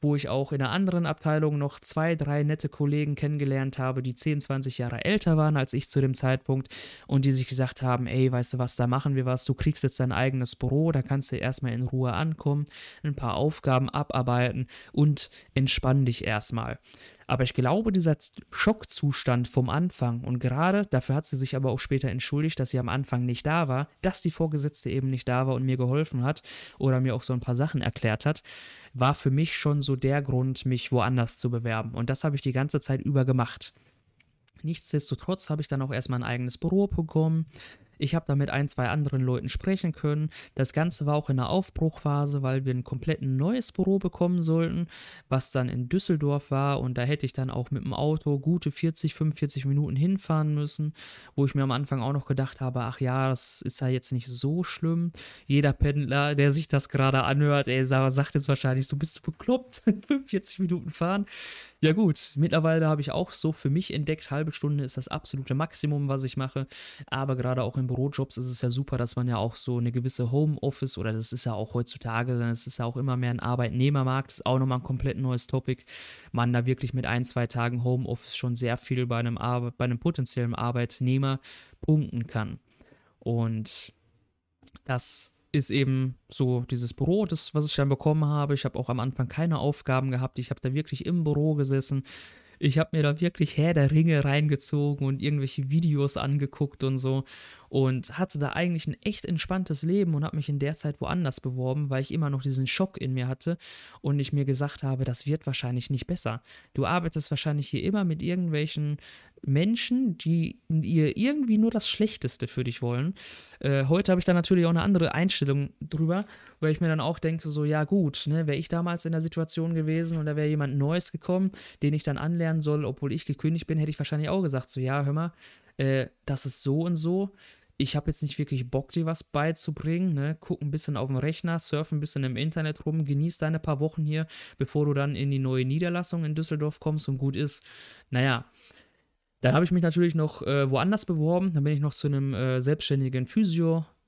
wo ich auch in einer anderen Abteilung noch zwei, drei nette Kollegen kennengelernt habe, die 10, 20 Jahre älter waren als ich zu dem Zeitpunkt und die sich gesagt haben, ey, weißt du was, da machen wir was, du kriegst jetzt dein eigenes Büro, da kannst du erstmal in Ruhe ankommen, ein paar Aufgaben abarbeiten und entspann dich erstmal. Aber ich glaube, dieser Schockzustand vom Anfang und gerade, dafür hat sie sich aber auch später entschuldigt, dass sie am Anfang nicht da war, dass die Vorgesetzte eben nicht da war und mir geholfen hat oder mir auch so ein paar Sachen erklärt hat, war für mich schon so der Grund, mich woanders zu bewerben. Und das habe ich die ganze Zeit über gemacht. Nichtsdestotrotz habe ich dann auch erstmal ein eigenes Büro bekommen, ich habe da mit ein, zwei anderen Leuten sprechen können. Das Ganze war auch in der Aufbruchphase, weil wir ein komplett neues Büro bekommen sollten, was dann in Düsseldorf war. Und da hätte ich dann auch mit dem Auto gute 40, 45 Minuten hinfahren müssen, wo ich mir am Anfang auch noch gedacht habe, ach ja, das ist ja jetzt nicht so schlimm. Jeder Pendler, der sich das gerade anhört, ey, sagt jetzt wahrscheinlich, so bist du bekloppt, 45 Minuten fahren. Ja gut, mittlerweile habe ich auch so für mich entdeckt, halbe Stunde ist das absolute Maximum, was ich mache. Aber gerade auch in Bürojobs ist es ja super, dass man ja auch so eine gewisse Homeoffice oder das ist ja auch heutzutage, es ist ja auch immer mehr ein Arbeitnehmermarkt, ist auch nochmal ein komplett neues Topic. Man da wirklich mit ein, zwei Tagen Homeoffice schon sehr viel bei einem, Arbe bei einem potenziellen Arbeitnehmer punkten kann. Und das ist eben so dieses Büro, das, was ich dann bekommen habe. Ich habe auch am Anfang keine Aufgaben gehabt. Ich habe da wirklich im Büro gesessen. Ich habe mir da wirklich Herr der Ringe reingezogen und irgendwelche Videos angeguckt und so und hatte da eigentlich ein echt entspanntes Leben und habe mich in der Zeit woanders beworben, weil ich immer noch diesen Schock in mir hatte und ich mir gesagt habe, das wird wahrscheinlich nicht besser. Du arbeitest wahrscheinlich hier immer mit irgendwelchen Menschen, die ihr irgendwie nur das Schlechteste für dich wollen. Äh, heute habe ich da natürlich auch eine andere Einstellung drüber, weil ich mir dann auch denke, so, ja gut, ne, wäre ich damals in der Situation gewesen und da wäre jemand Neues gekommen, den ich dann anlernen soll, obwohl ich gekündigt bin, hätte ich wahrscheinlich auch gesagt, so, ja, hör mal, äh, das ist so und so. Ich habe jetzt nicht wirklich Bock, dir was beizubringen. Ne? Guck ein bisschen auf dem Rechner, surf ein bisschen im Internet rum, genieß deine paar Wochen hier, bevor du dann in die neue Niederlassung in Düsseldorf kommst und gut ist. Naja, dann habe ich mich natürlich noch äh, woanders beworben. Dann bin ich noch zu einem äh, selbstständigen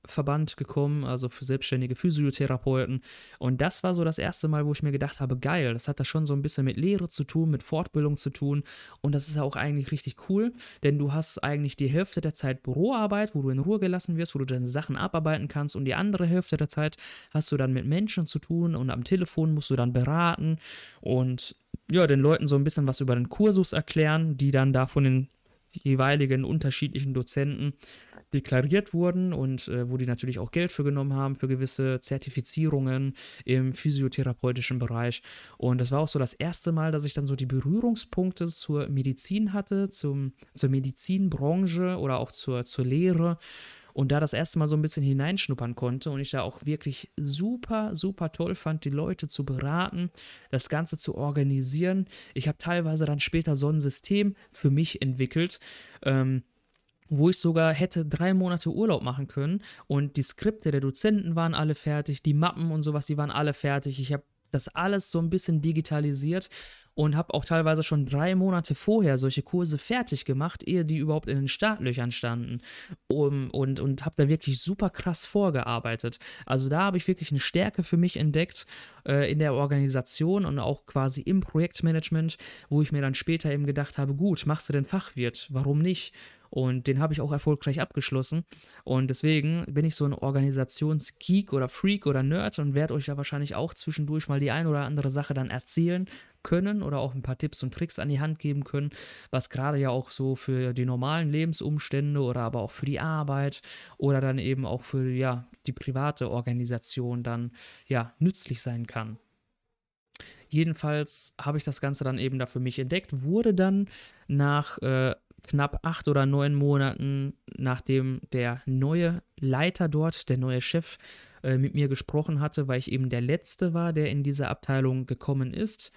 Physioverband gekommen, also für selbstständige Physiotherapeuten. Und das war so das erste Mal, wo ich mir gedacht habe, geil, das hat da schon so ein bisschen mit Lehre zu tun, mit Fortbildung zu tun. Und das ist ja auch eigentlich richtig cool, denn du hast eigentlich die Hälfte der Zeit Büroarbeit, wo du in Ruhe gelassen wirst, wo du deine Sachen abarbeiten kannst. Und die andere Hälfte der Zeit hast du dann mit Menschen zu tun und am Telefon musst du dann beraten. Und ja, den Leuten so ein bisschen was über den Kursus erklären, die dann da von den jeweiligen unterschiedlichen Dozenten deklariert wurden und äh, wo die natürlich auch Geld für genommen haben für gewisse Zertifizierungen im physiotherapeutischen Bereich. Und das war auch so das erste Mal, dass ich dann so die Berührungspunkte zur Medizin hatte, zum, zur Medizinbranche oder auch zur, zur Lehre und da das erste Mal so ein bisschen hineinschnuppern konnte und ich da auch wirklich super, super toll fand, die Leute zu beraten, das Ganze zu organisieren. Ich habe teilweise dann später so ein System für mich entwickelt, ähm, wo ich sogar hätte drei Monate Urlaub machen können und die Skripte der Dozenten waren alle fertig, die Mappen und sowas, die waren alle fertig. Ich habe das alles so ein bisschen digitalisiert und habe auch teilweise schon drei Monate vorher solche Kurse fertig gemacht, ehe die überhaupt in den Startlöchern standen. Um, und und habe da wirklich super krass vorgearbeitet. Also da habe ich wirklich eine Stärke für mich entdeckt äh, in der Organisation und auch quasi im Projektmanagement, wo ich mir dann später eben gedacht habe, gut, machst du den Fachwirt, warum nicht? Und den habe ich auch erfolgreich abgeschlossen. Und deswegen bin ich so ein Organisationsgeek oder Freak oder Nerd und werde euch ja wahrscheinlich auch zwischendurch mal die ein oder andere Sache dann erzählen können oder auch ein paar Tipps und Tricks an die Hand geben können, was gerade ja auch so für die normalen Lebensumstände oder aber auch für die Arbeit oder dann eben auch für ja, die private Organisation dann ja nützlich sein kann. Jedenfalls habe ich das Ganze dann eben da für mich entdeckt, wurde dann nach äh, knapp acht oder neun Monaten, nachdem der neue Leiter dort, der neue Chef, äh, mit mir gesprochen hatte, weil ich eben der Letzte war, der in diese Abteilung gekommen ist,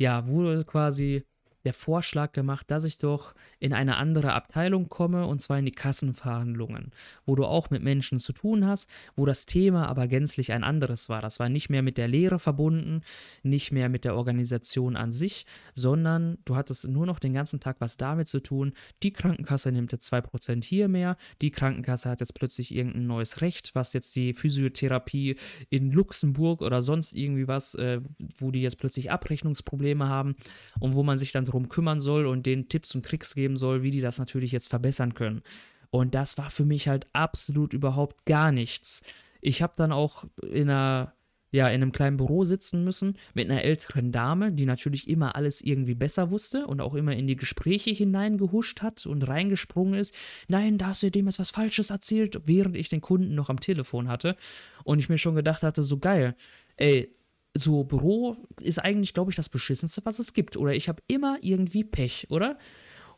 ja, wurde quasi der Vorschlag gemacht, dass ich doch in eine andere Abteilung komme, und zwar in die Kassenverhandlungen, wo du auch mit Menschen zu tun hast, wo das Thema aber gänzlich ein anderes war. Das war nicht mehr mit der Lehre verbunden, nicht mehr mit der Organisation an sich, sondern du hattest nur noch den ganzen Tag was damit zu tun. Die Krankenkasse nimmt jetzt 2% hier mehr, die Krankenkasse hat jetzt plötzlich irgendein neues Recht, was jetzt die Physiotherapie in Luxemburg oder sonst irgendwie was, äh, wo die jetzt plötzlich Abrechnungsprobleme haben und wo man sich dann drum kümmern soll und denen Tipps und Tricks geben soll, wie die das natürlich jetzt verbessern können. Und das war für mich halt absolut überhaupt gar nichts. Ich habe dann auch in einer ja, in einem kleinen Büro sitzen müssen mit einer älteren Dame, die natürlich immer alles irgendwie besser wusste und auch immer in die Gespräche hineingehuscht hat und reingesprungen ist. Nein, da hast du dem jetzt was Falsches erzählt, während ich den Kunden noch am Telefon hatte. Und ich mir schon gedacht hatte, so geil, ey, so Büro ist eigentlich, glaube ich, das beschissenste, was es gibt. Oder ich habe immer irgendwie Pech, oder?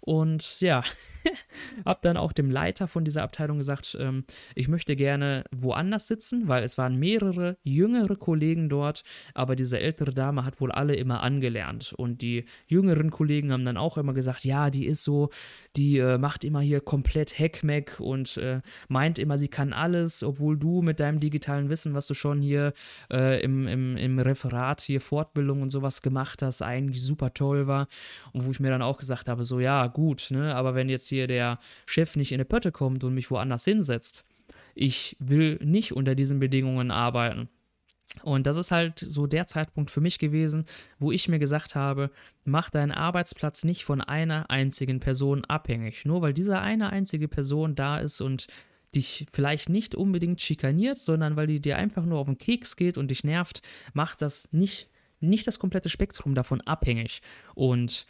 Und ja, habe dann auch dem Leiter von dieser Abteilung gesagt, ähm, ich möchte gerne woanders sitzen, weil es waren mehrere jüngere Kollegen dort, aber diese ältere Dame hat wohl alle immer angelernt. Und die jüngeren Kollegen haben dann auch immer gesagt, ja, die ist so, die äh, macht immer hier komplett Hackmack und äh, meint immer, sie kann alles, obwohl du mit deinem digitalen Wissen, was du schon hier äh, im, im, im Referat hier Fortbildung und sowas gemacht hast, eigentlich super toll war. Und wo ich mir dann auch gesagt habe, so ja, gut, ne? Aber wenn jetzt hier der Chef nicht in eine Pötte kommt und mich woanders hinsetzt, ich will nicht unter diesen Bedingungen arbeiten. Und das ist halt so der Zeitpunkt für mich gewesen, wo ich mir gesagt habe, mach deinen Arbeitsplatz nicht von einer einzigen Person abhängig. Nur weil diese eine einzige Person da ist und dich vielleicht nicht unbedingt schikaniert, sondern weil die dir einfach nur auf den Keks geht und dich nervt, macht das nicht, nicht das komplette Spektrum davon abhängig. Und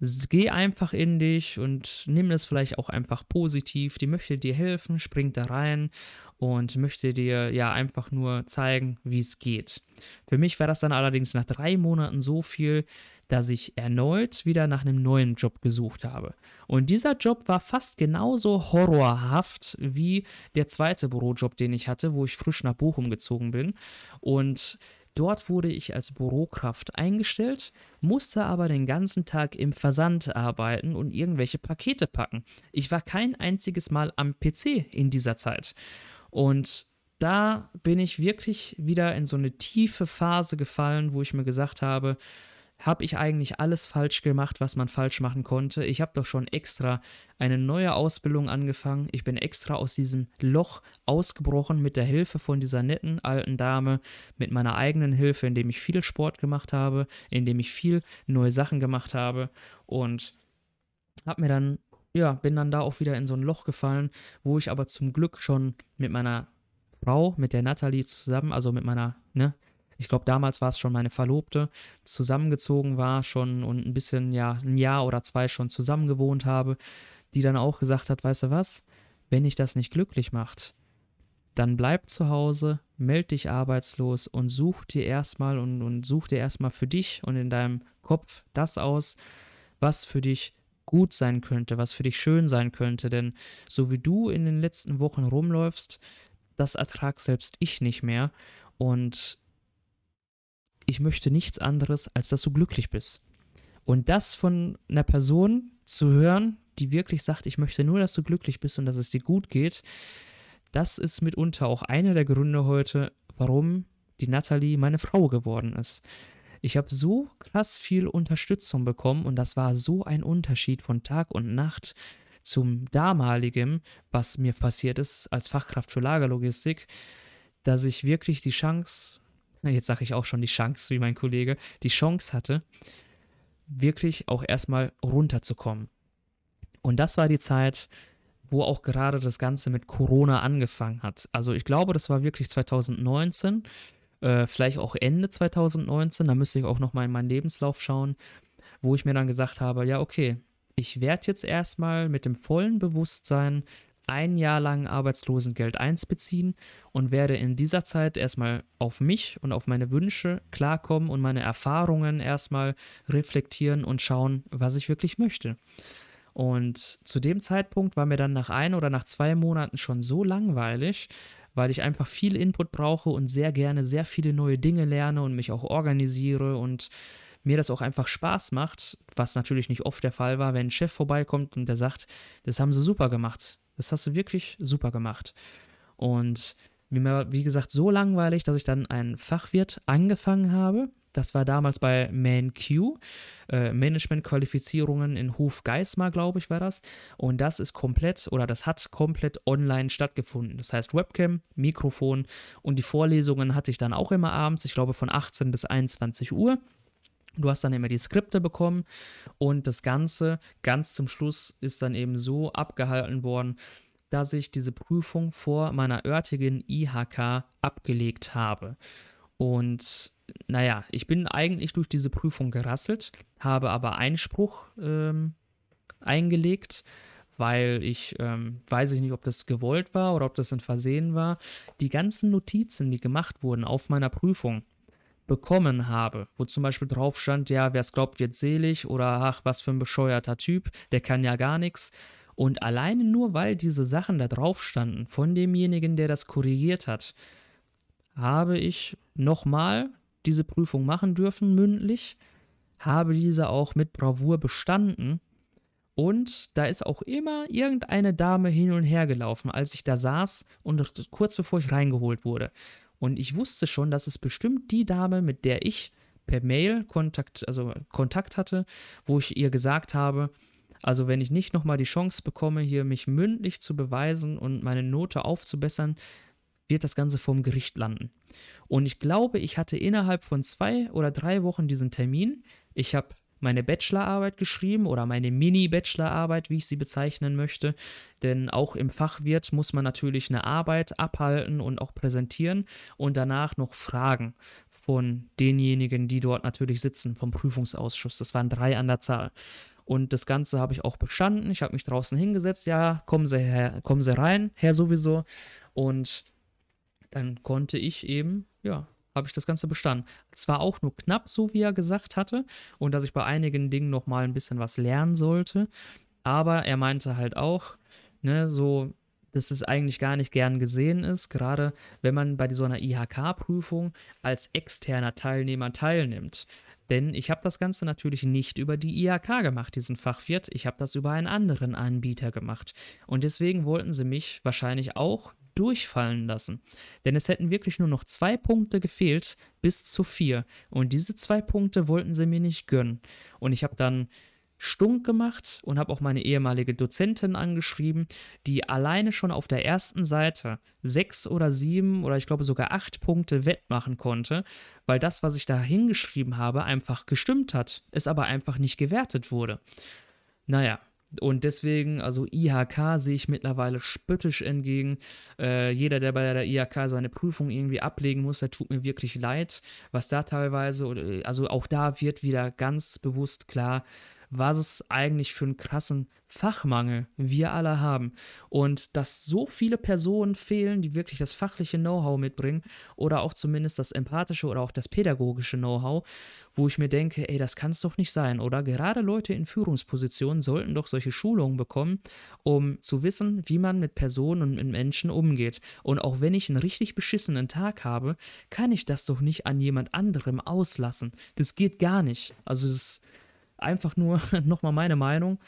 Geh einfach in dich und nimm es vielleicht auch einfach positiv. Die möchte dir helfen, springt da rein und möchte dir ja einfach nur zeigen, wie es geht. Für mich war das dann allerdings nach drei Monaten so viel, dass ich erneut wieder nach einem neuen Job gesucht habe. Und dieser Job war fast genauso horrorhaft wie der zweite Bürojob, den ich hatte, wo ich frisch nach Bochum gezogen bin. Und Dort wurde ich als Bürokraft eingestellt, musste aber den ganzen Tag im Versand arbeiten und irgendwelche Pakete packen. Ich war kein einziges Mal am PC in dieser Zeit. Und da bin ich wirklich wieder in so eine tiefe Phase gefallen, wo ich mir gesagt habe, habe ich eigentlich alles falsch gemacht, was man falsch machen konnte. Ich habe doch schon extra eine neue Ausbildung angefangen. Ich bin extra aus diesem Loch ausgebrochen mit der Hilfe von dieser netten alten Dame, mit meiner eigenen Hilfe, indem ich viel Sport gemacht habe, indem ich viel neue Sachen gemacht habe und habe mir dann ja, bin dann da auch wieder in so ein Loch gefallen, wo ich aber zum Glück schon mit meiner Frau, mit der Natalie zusammen, also mit meiner, ne, ich glaube, damals war es schon meine Verlobte, zusammengezogen war schon und ein bisschen, ja, ein Jahr oder zwei schon zusammen gewohnt habe, die dann auch gesagt hat, weißt du was, wenn dich das nicht glücklich macht, dann bleib zu Hause, meld dich arbeitslos und such dir erstmal und, und such dir erstmal für dich und in deinem Kopf das aus, was für dich gut sein könnte, was für dich schön sein könnte. Denn so wie du in den letzten Wochen rumläufst, das ertrag selbst ich nicht mehr. Und ich möchte nichts anderes, als dass du glücklich bist. Und das von einer Person zu hören, die wirklich sagt, ich möchte nur, dass du glücklich bist und dass es dir gut geht, das ist mitunter auch einer der Gründe heute, warum die Natalie meine Frau geworden ist. Ich habe so krass viel Unterstützung bekommen und das war so ein Unterschied von Tag und Nacht zum damaligen, was mir passiert ist als Fachkraft für Lagerlogistik, dass ich wirklich die Chance jetzt sage ich auch schon die Chance, wie mein Kollege, die Chance hatte, wirklich auch erstmal runterzukommen. Und das war die Zeit, wo auch gerade das Ganze mit Corona angefangen hat. Also ich glaube, das war wirklich 2019, äh, vielleicht auch Ende 2019, da müsste ich auch nochmal in meinen Lebenslauf schauen, wo ich mir dann gesagt habe, ja, okay, ich werde jetzt erstmal mit dem vollen Bewusstsein ein Jahr lang Arbeitslosengeld 1 beziehen und werde in dieser Zeit erstmal auf mich und auf meine Wünsche klarkommen und meine Erfahrungen erstmal reflektieren und schauen, was ich wirklich möchte. Und zu dem Zeitpunkt war mir dann nach ein oder nach zwei Monaten schon so langweilig, weil ich einfach viel Input brauche und sehr gerne sehr viele neue Dinge lerne und mich auch organisiere und mir das auch einfach Spaß macht, was natürlich nicht oft der Fall war, wenn ein Chef vorbeikommt und der sagt, das haben sie super gemacht, das hast du wirklich super gemacht. Und mir wie gesagt, so langweilig, dass ich dann einen Fachwirt angefangen habe. Das war damals bei ManQ, äh, Management-Qualifizierungen in Hof Geismar, glaube ich, war das. Und das ist komplett oder das hat komplett online stattgefunden. Das heißt Webcam, Mikrofon und die Vorlesungen hatte ich dann auch immer abends, ich glaube von 18 bis 21 Uhr. Du hast dann immer die Skripte bekommen und das Ganze ganz zum Schluss ist dann eben so abgehalten worden, dass ich diese Prüfung vor meiner örtigen IHK abgelegt habe. Und naja, ich bin eigentlich durch diese Prüfung gerasselt, habe aber Einspruch ähm, eingelegt, weil ich ähm, weiß ich nicht, ob das gewollt war oder ob das ein Versehen war. Die ganzen Notizen, die gemacht wurden auf meiner Prüfung, bekommen habe, wo zum Beispiel drauf stand, ja, wer es glaubt, wird selig oder ach, was für ein bescheuerter Typ, der kann ja gar nichts. Und alleine nur, weil diese Sachen da drauf standen, von demjenigen, der das korrigiert hat, habe ich nochmal diese Prüfung machen dürfen, mündlich, habe diese auch mit Bravour bestanden. Und da ist auch immer irgendeine Dame hin und her gelaufen, als ich da saß und kurz bevor ich reingeholt wurde. Und ich wusste schon, dass es bestimmt die Dame, mit der ich per Mail Kontakt, also Kontakt hatte, wo ich ihr gesagt habe, also wenn ich nicht nochmal die Chance bekomme, hier mich mündlich zu beweisen und meine Note aufzubessern, wird das Ganze vorm Gericht landen. Und ich glaube, ich hatte innerhalb von zwei oder drei Wochen diesen Termin. Ich habe meine Bachelorarbeit geschrieben oder meine Mini-Bachelorarbeit, wie ich sie bezeichnen möchte. Denn auch im Fachwirt muss man natürlich eine Arbeit abhalten und auch präsentieren und danach noch Fragen von denjenigen, die dort natürlich sitzen, vom Prüfungsausschuss. Das waren drei an der Zahl. Und das Ganze habe ich auch bestanden. Ich habe mich draußen hingesetzt. Ja, kommen Sie, her, kommen Sie rein, Herr sowieso. Und dann konnte ich eben, ja, habe ich das Ganze bestanden. Zwar auch nur knapp, so wie er gesagt hatte, und dass ich bei einigen Dingen noch mal ein bisschen was lernen sollte. Aber er meinte halt auch, ne, so, dass es eigentlich gar nicht gern gesehen ist, gerade wenn man bei so einer IHK-Prüfung als externer Teilnehmer teilnimmt. Denn ich habe das Ganze natürlich nicht über die IHK gemacht, diesen Fachwirt. Ich habe das über einen anderen Anbieter gemacht. Und deswegen wollten sie mich wahrscheinlich auch durchfallen lassen. Denn es hätten wirklich nur noch zwei Punkte gefehlt bis zu vier. Und diese zwei Punkte wollten sie mir nicht gönnen. Und ich habe dann stunk gemacht und habe auch meine ehemalige Dozentin angeschrieben, die alleine schon auf der ersten Seite sechs oder sieben oder ich glaube sogar acht Punkte wettmachen konnte, weil das, was ich da hingeschrieben habe, einfach gestimmt hat, es aber einfach nicht gewertet wurde. Naja, und deswegen, also IHK sehe ich mittlerweile spöttisch entgegen. Äh, jeder, der bei der IHK seine Prüfung irgendwie ablegen muss, der tut mir wirklich leid, was da teilweise, also auch da wird wieder ganz bewusst klar, was es eigentlich für einen krassen Fachmangel wir alle haben. Und dass so viele Personen fehlen, die wirklich das fachliche Know-how mitbringen oder auch zumindest das empathische oder auch das pädagogische Know-how, wo ich mir denke, ey, das kann es doch nicht sein. Oder gerade Leute in Führungspositionen sollten doch solche Schulungen bekommen, um zu wissen, wie man mit Personen und mit Menschen umgeht. Und auch wenn ich einen richtig beschissenen Tag habe, kann ich das doch nicht an jemand anderem auslassen. Das geht gar nicht. Also das einfach nur nochmal meine Meinung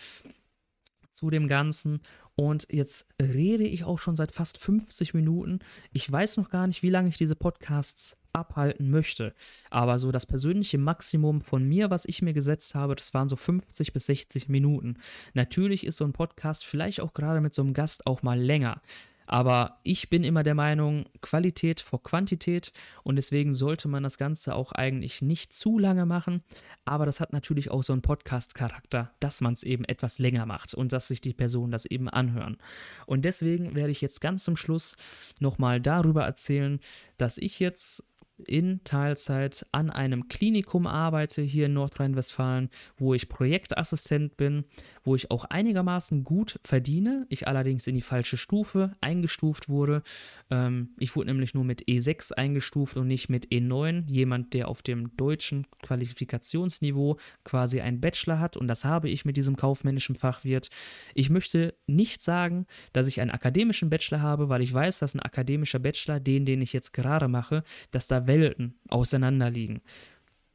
zu dem Ganzen. Und jetzt rede ich auch schon seit fast 50 Minuten. Ich weiß noch gar nicht, wie lange ich diese Podcasts abhalten möchte. Aber so das persönliche Maximum von mir, was ich mir gesetzt habe, das waren so 50 bis 60 Minuten. Natürlich ist so ein Podcast vielleicht auch gerade mit so einem Gast auch mal länger. Aber ich bin immer der Meinung, Qualität vor Quantität und deswegen sollte man das Ganze auch eigentlich nicht zu lange machen. Aber das hat natürlich auch so einen Podcast-Charakter, dass man es eben etwas länger macht und dass sich die Personen das eben anhören. Und deswegen werde ich jetzt ganz zum Schluss nochmal darüber erzählen, dass ich jetzt in Teilzeit an einem Klinikum arbeite hier in Nordrhein-Westfalen, wo ich Projektassistent bin, wo ich auch einigermaßen gut verdiene, ich allerdings in die falsche Stufe eingestuft wurde. Ähm, ich wurde nämlich nur mit E6 eingestuft und nicht mit E9, jemand, der auf dem deutschen Qualifikationsniveau quasi einen Bachelor hat und das habe ich mit diesem kaufmännischen Fachwirt. Ich möchte nicht sagen, dass ich einen akademischen Bachelor habe, weil ich weiß, dass ein akademischer Bachelor, den, den ich jetzt gerade mache, dass da Welten auseinanderliegen.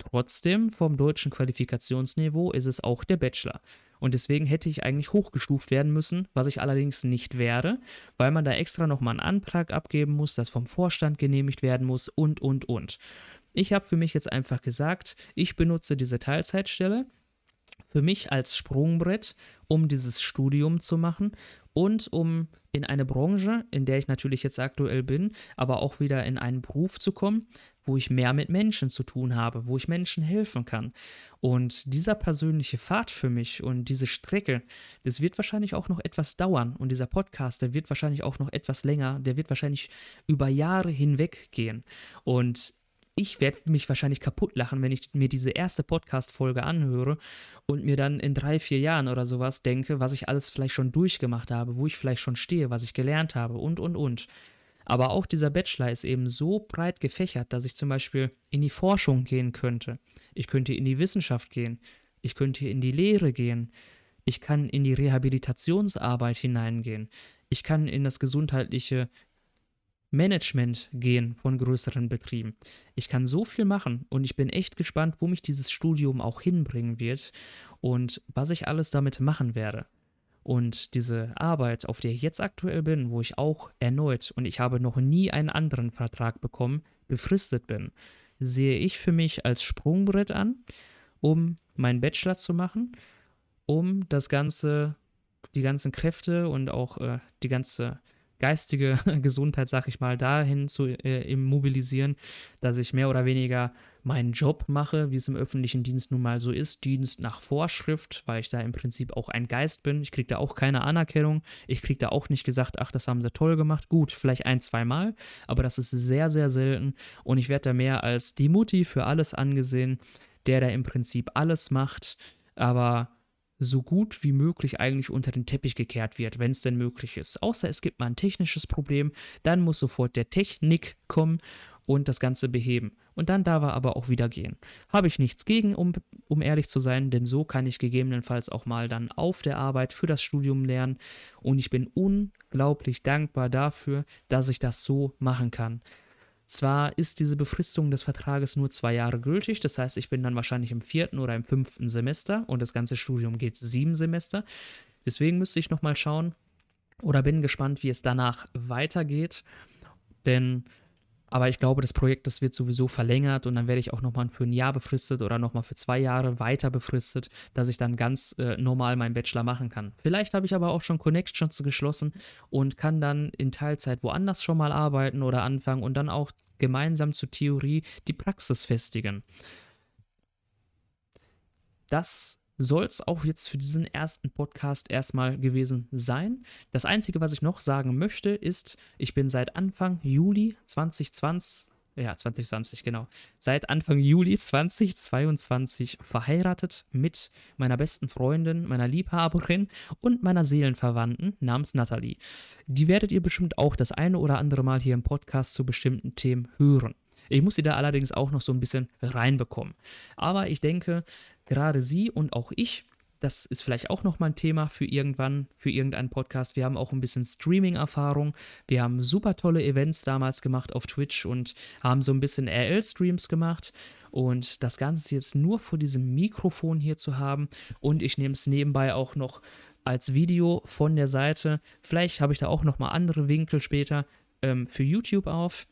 Trotzdem, vom deutschen Qualifikationsniveau ist es auch der Bachelor. Und deswegen hätte ich eigentlich hochgestuft werden müssen, was ich allerdings nicht werde, weil man da extra nochmal einen Antrag abgeben muss, das vom Vorstand genehmigt werden muss und, und, und. Ich habe für mich jetzt einfach gesagt, ich benutze diese Teilzeitstelle für mich als Sprungbrett, um dieses Studium zu machen und um in eine Branche, in der ich natürlich jetzt aktuell bin, aber auch wieder in einen Beruf zu kommen, wo ich mehr mit Menschen zu tun habe, wo ich Menschen helfen kann. Und dieser persönliche Pfad für mich und diese Strecke, das wird wahrscheinlich auch noch etwas dauern. Und dieser Podcast, der wird wahrscheinlich auch noch etwas länger, der wird wahrscheinlich über Jahre hinweg gehen. Und ich werde mich wahrscheinlich kaputt lachen, wenn ich mir diese erste Podcast-Folge anhöre und mir dann in drei, vier Jahren oder sowas denke, was ich alles vielleicht schon durchgemacht habe, wo ich vielleicht schon stehe, was ich gelernt habe und, und, und. Aber auch dieser Bachelor ist eben so breit gefächert, dass ich zum Beispiel in die Forschung gehen könnte. Ich könnte in die Wissenschaft gehen. Ich könnte in die Lehre gehen. Ich kann in die Rehabilitationsarbeit hineingehen. Ich kann in das gesundheitliche Management gehen von größeren Betrieben. Ich kann so viel machen und ich bin echt gespannt, wo mich dieses Studium auch hinbringen wird und was ich alles damit machen werde. Und diese Arbeit, auf der ich jetzt aktuell bin, wo ich auch erneut, und ich habe noch nie einen anderen Vertrag bekommen, befristet bin, sehe ich für mich als Sprungbrett an, um meinen Bachelor zu machen, um das Ganze, die ganzen Kräfte und auch äh, die ganze geistige Gesundheit, sag ich mal, dahin zu äh, mobilisieren, dass ich mehr oder weniger meinen Job mache, wie es im öffentlichen Dienst nun mal so ist, Dienst nach Vorschrift, weil ich da im Prinzip auch ein Geist bin. Ich kriege da auch keine Anerkennung. Ich kriege da auch nicht gesagt, ach, das haben sie toll gemacht. Gut, vielleicht ein, zwei Mal, aber das ist sehr, sehr selten und ich werde da mehr als die Mutti für alles angesehen, der da im Prinzip alles macht, aber so gut wie möglich eigentlich unter den Teppich gekehrt wird, wenn es denn möglich ist. Außer es gibt mal ein technisches Problem, dann muss sofort der Technik kommen und das Ganze beheben. Und dann darf er aber auch wieder gehen. Habe ich nichts gegen, um, um ehrlich zu sein, denn so kann ich gegebenenfalls auch mal dann auf der Arbeit für das Studium lernen. Und ich bin unglaublich dankbar dafür, dass ich das so machen kann. Zwar ist diese Befristung des Vertrages nur zwei Jahre gültig, das heißt, ich bin dann wahrscheinlich im vierten oder im fünften Semester und das ganze Studium geht sieben Semester. Deswegen müsste ich nochmal schauen oder bin gespannt, wie es danach weitergeht. Denn aber ich glaube, das Projekt, das wird sowieso verlängert und dann werde ich auch nochmal für ein Jahr befristet oder nochmal für zwei Jahre weiter befristet, dass ich dann ganz äh, normal meinen Bachelor machen kann. Vielleicht habe ich aber auch schon Connections geschlossen und kann dann in Teilzeit woanders schon mal arbeiten oder anfangen und dann auch gemeinsam zur Theorie die Praxis festigen. Das soll es auch jetzt für diesen ersten Podcast erstmal gewesen sein. Das Einzige, was ich noch sagen möchte, ist, ich bin seit Anfang Juli 2020, ja, 2020, genau, seit Anfang Juli 2022 verheiratet mit meiner besten Freundin, meiner Liebhaberin und meiner Seelenverwandten namens Natalie. Die werdet ihr bestimmt auch das eine oder andere Mal hier im Podcast zu bestimmten Themen hören. Ich muss sie da allerdings auch noch so ein bisschen reinbekommen. Aber ich denke, gerade sie und auch ich, das ist vielleicht auch nochmal ein Thema für irgendwann, für irgendeinen Podcast. Wir haben auch ein bisschen Streaming-Erfahrung. Wir haben super tolle Events damals gemacht auf Twitch und haben so ein bisschen RL-Streams gemacht. Und das Ganze jetzt nur vor diesem Mikrofon hier zu haben. Und ich nehme es nebenbei auch noch als Video von der Seite. Vielleicht habe ich da auch nochmal andere Winkel später ähm, für YouTube auf.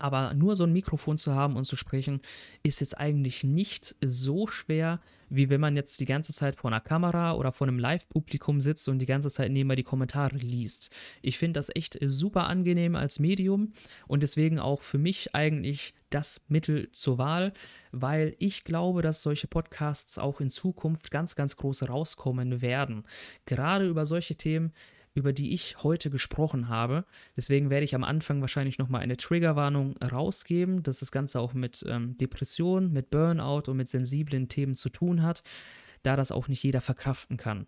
Aber nur so ein Mikrofon zu haben und zu sprechen, ist jetzt eigentlich nicht so schwer, wie wenn man jetzt die ganze Zeit vor einer Kamera oder vor einem Live-Publikum sitzt und die ganze Zeit nebenbei die Kommentare liest. Ich finde das echt super angenehm als Medium und deswegen auch für mich eigentlich das Mittel zur Wahl, weil ich glaube, dass solche Podcasts auch in Zukunft ganz, ganz groß rauskommen werden. Gerade über solche Themen, über die ich heute gesprochen habe. Deswegen werde ich am Anfang wahrscheinlich nochmal eine Triggerwarnung rausgeben, dass das Ganze auch mit ähm, Depression, mit Burnout und mit sensiblen Themen zu tun hat, da das auch nicht jeder verkraften kann.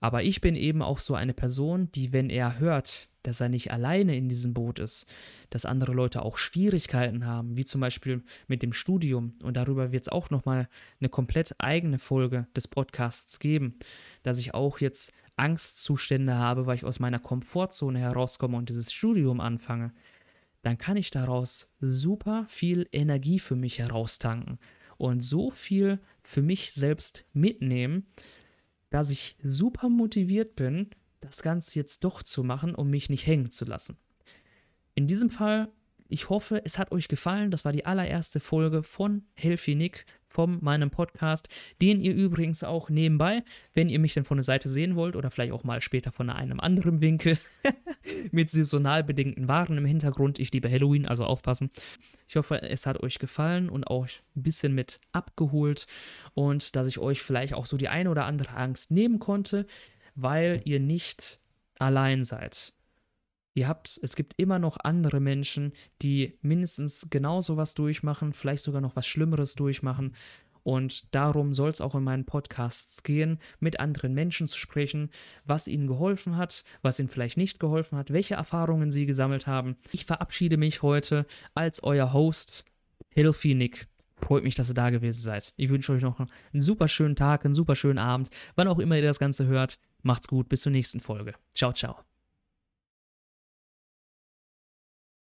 Aber ich bin eben auch so eine Person, die, wenn er hört, dass er nicht alleine in diesem Boot ist, dass andere Leute auch Schwierigkeiten haben, wie zum Beispiel mit dem Studium. Und darüber wird es auch nochmal eine komplett eigene Folge des Podcasts geben, dass ich auch jetzt Angstzustände habe, weil ich aus meiner Komfortzone herauskomme und dieses Studium anfange, dann kann ich daraus super viel Energie für mich heraustanken und so viel für mich selbst mitnehmen, dass ich super motiviert bin, das Ganze jetzt doch zu machen, um mich nicht hängen zu lassen. In diesem Fall, ich hoffe, es hat euch gefallen. Das war die allererste Folge von Healthy Nick, von meinem Podcast, den ihr übrigens auch nebenbei, wenn ihr mich dann von der Seite sehen wollt oder vielleicht auch mal später von einem anderen Winkel mit saisonal bedingten Waren im Hintergrund. Ich liebe Halloween, also aufpassen. Ich hoffe, es hat euch gefallen und auch ein bisschen mit abgeholt und dass ich euch vielleicht auch so die eine oder andere Angst nehmen konnte, weil ihr nicht allein seid. Ihr habt, es gibt immer noch andere Menschen, die mindestens genauso was durchmachen, vielleicht sogar noch was Schlimmeres durchmachen. Und darum soll es auch in meinen Podcasts gehen, mit anderen Menschen zu sprechen, was ihnen geholfen hat, was ihnen vielleicht nicht geholfen hat, welche Erfahrungen sie gesammelt haben. Ich verabschiede mich heute als euer Host, Healthy Nick. Freut mich, dass ihr da gewesen seid. Ich wünsche euch noch einen super schönen Tag, einen super schönen Abend, wann auch immer ihr das Ganze hört. Macht's gut, bis zur nächsten Folge. Ciao, ciao.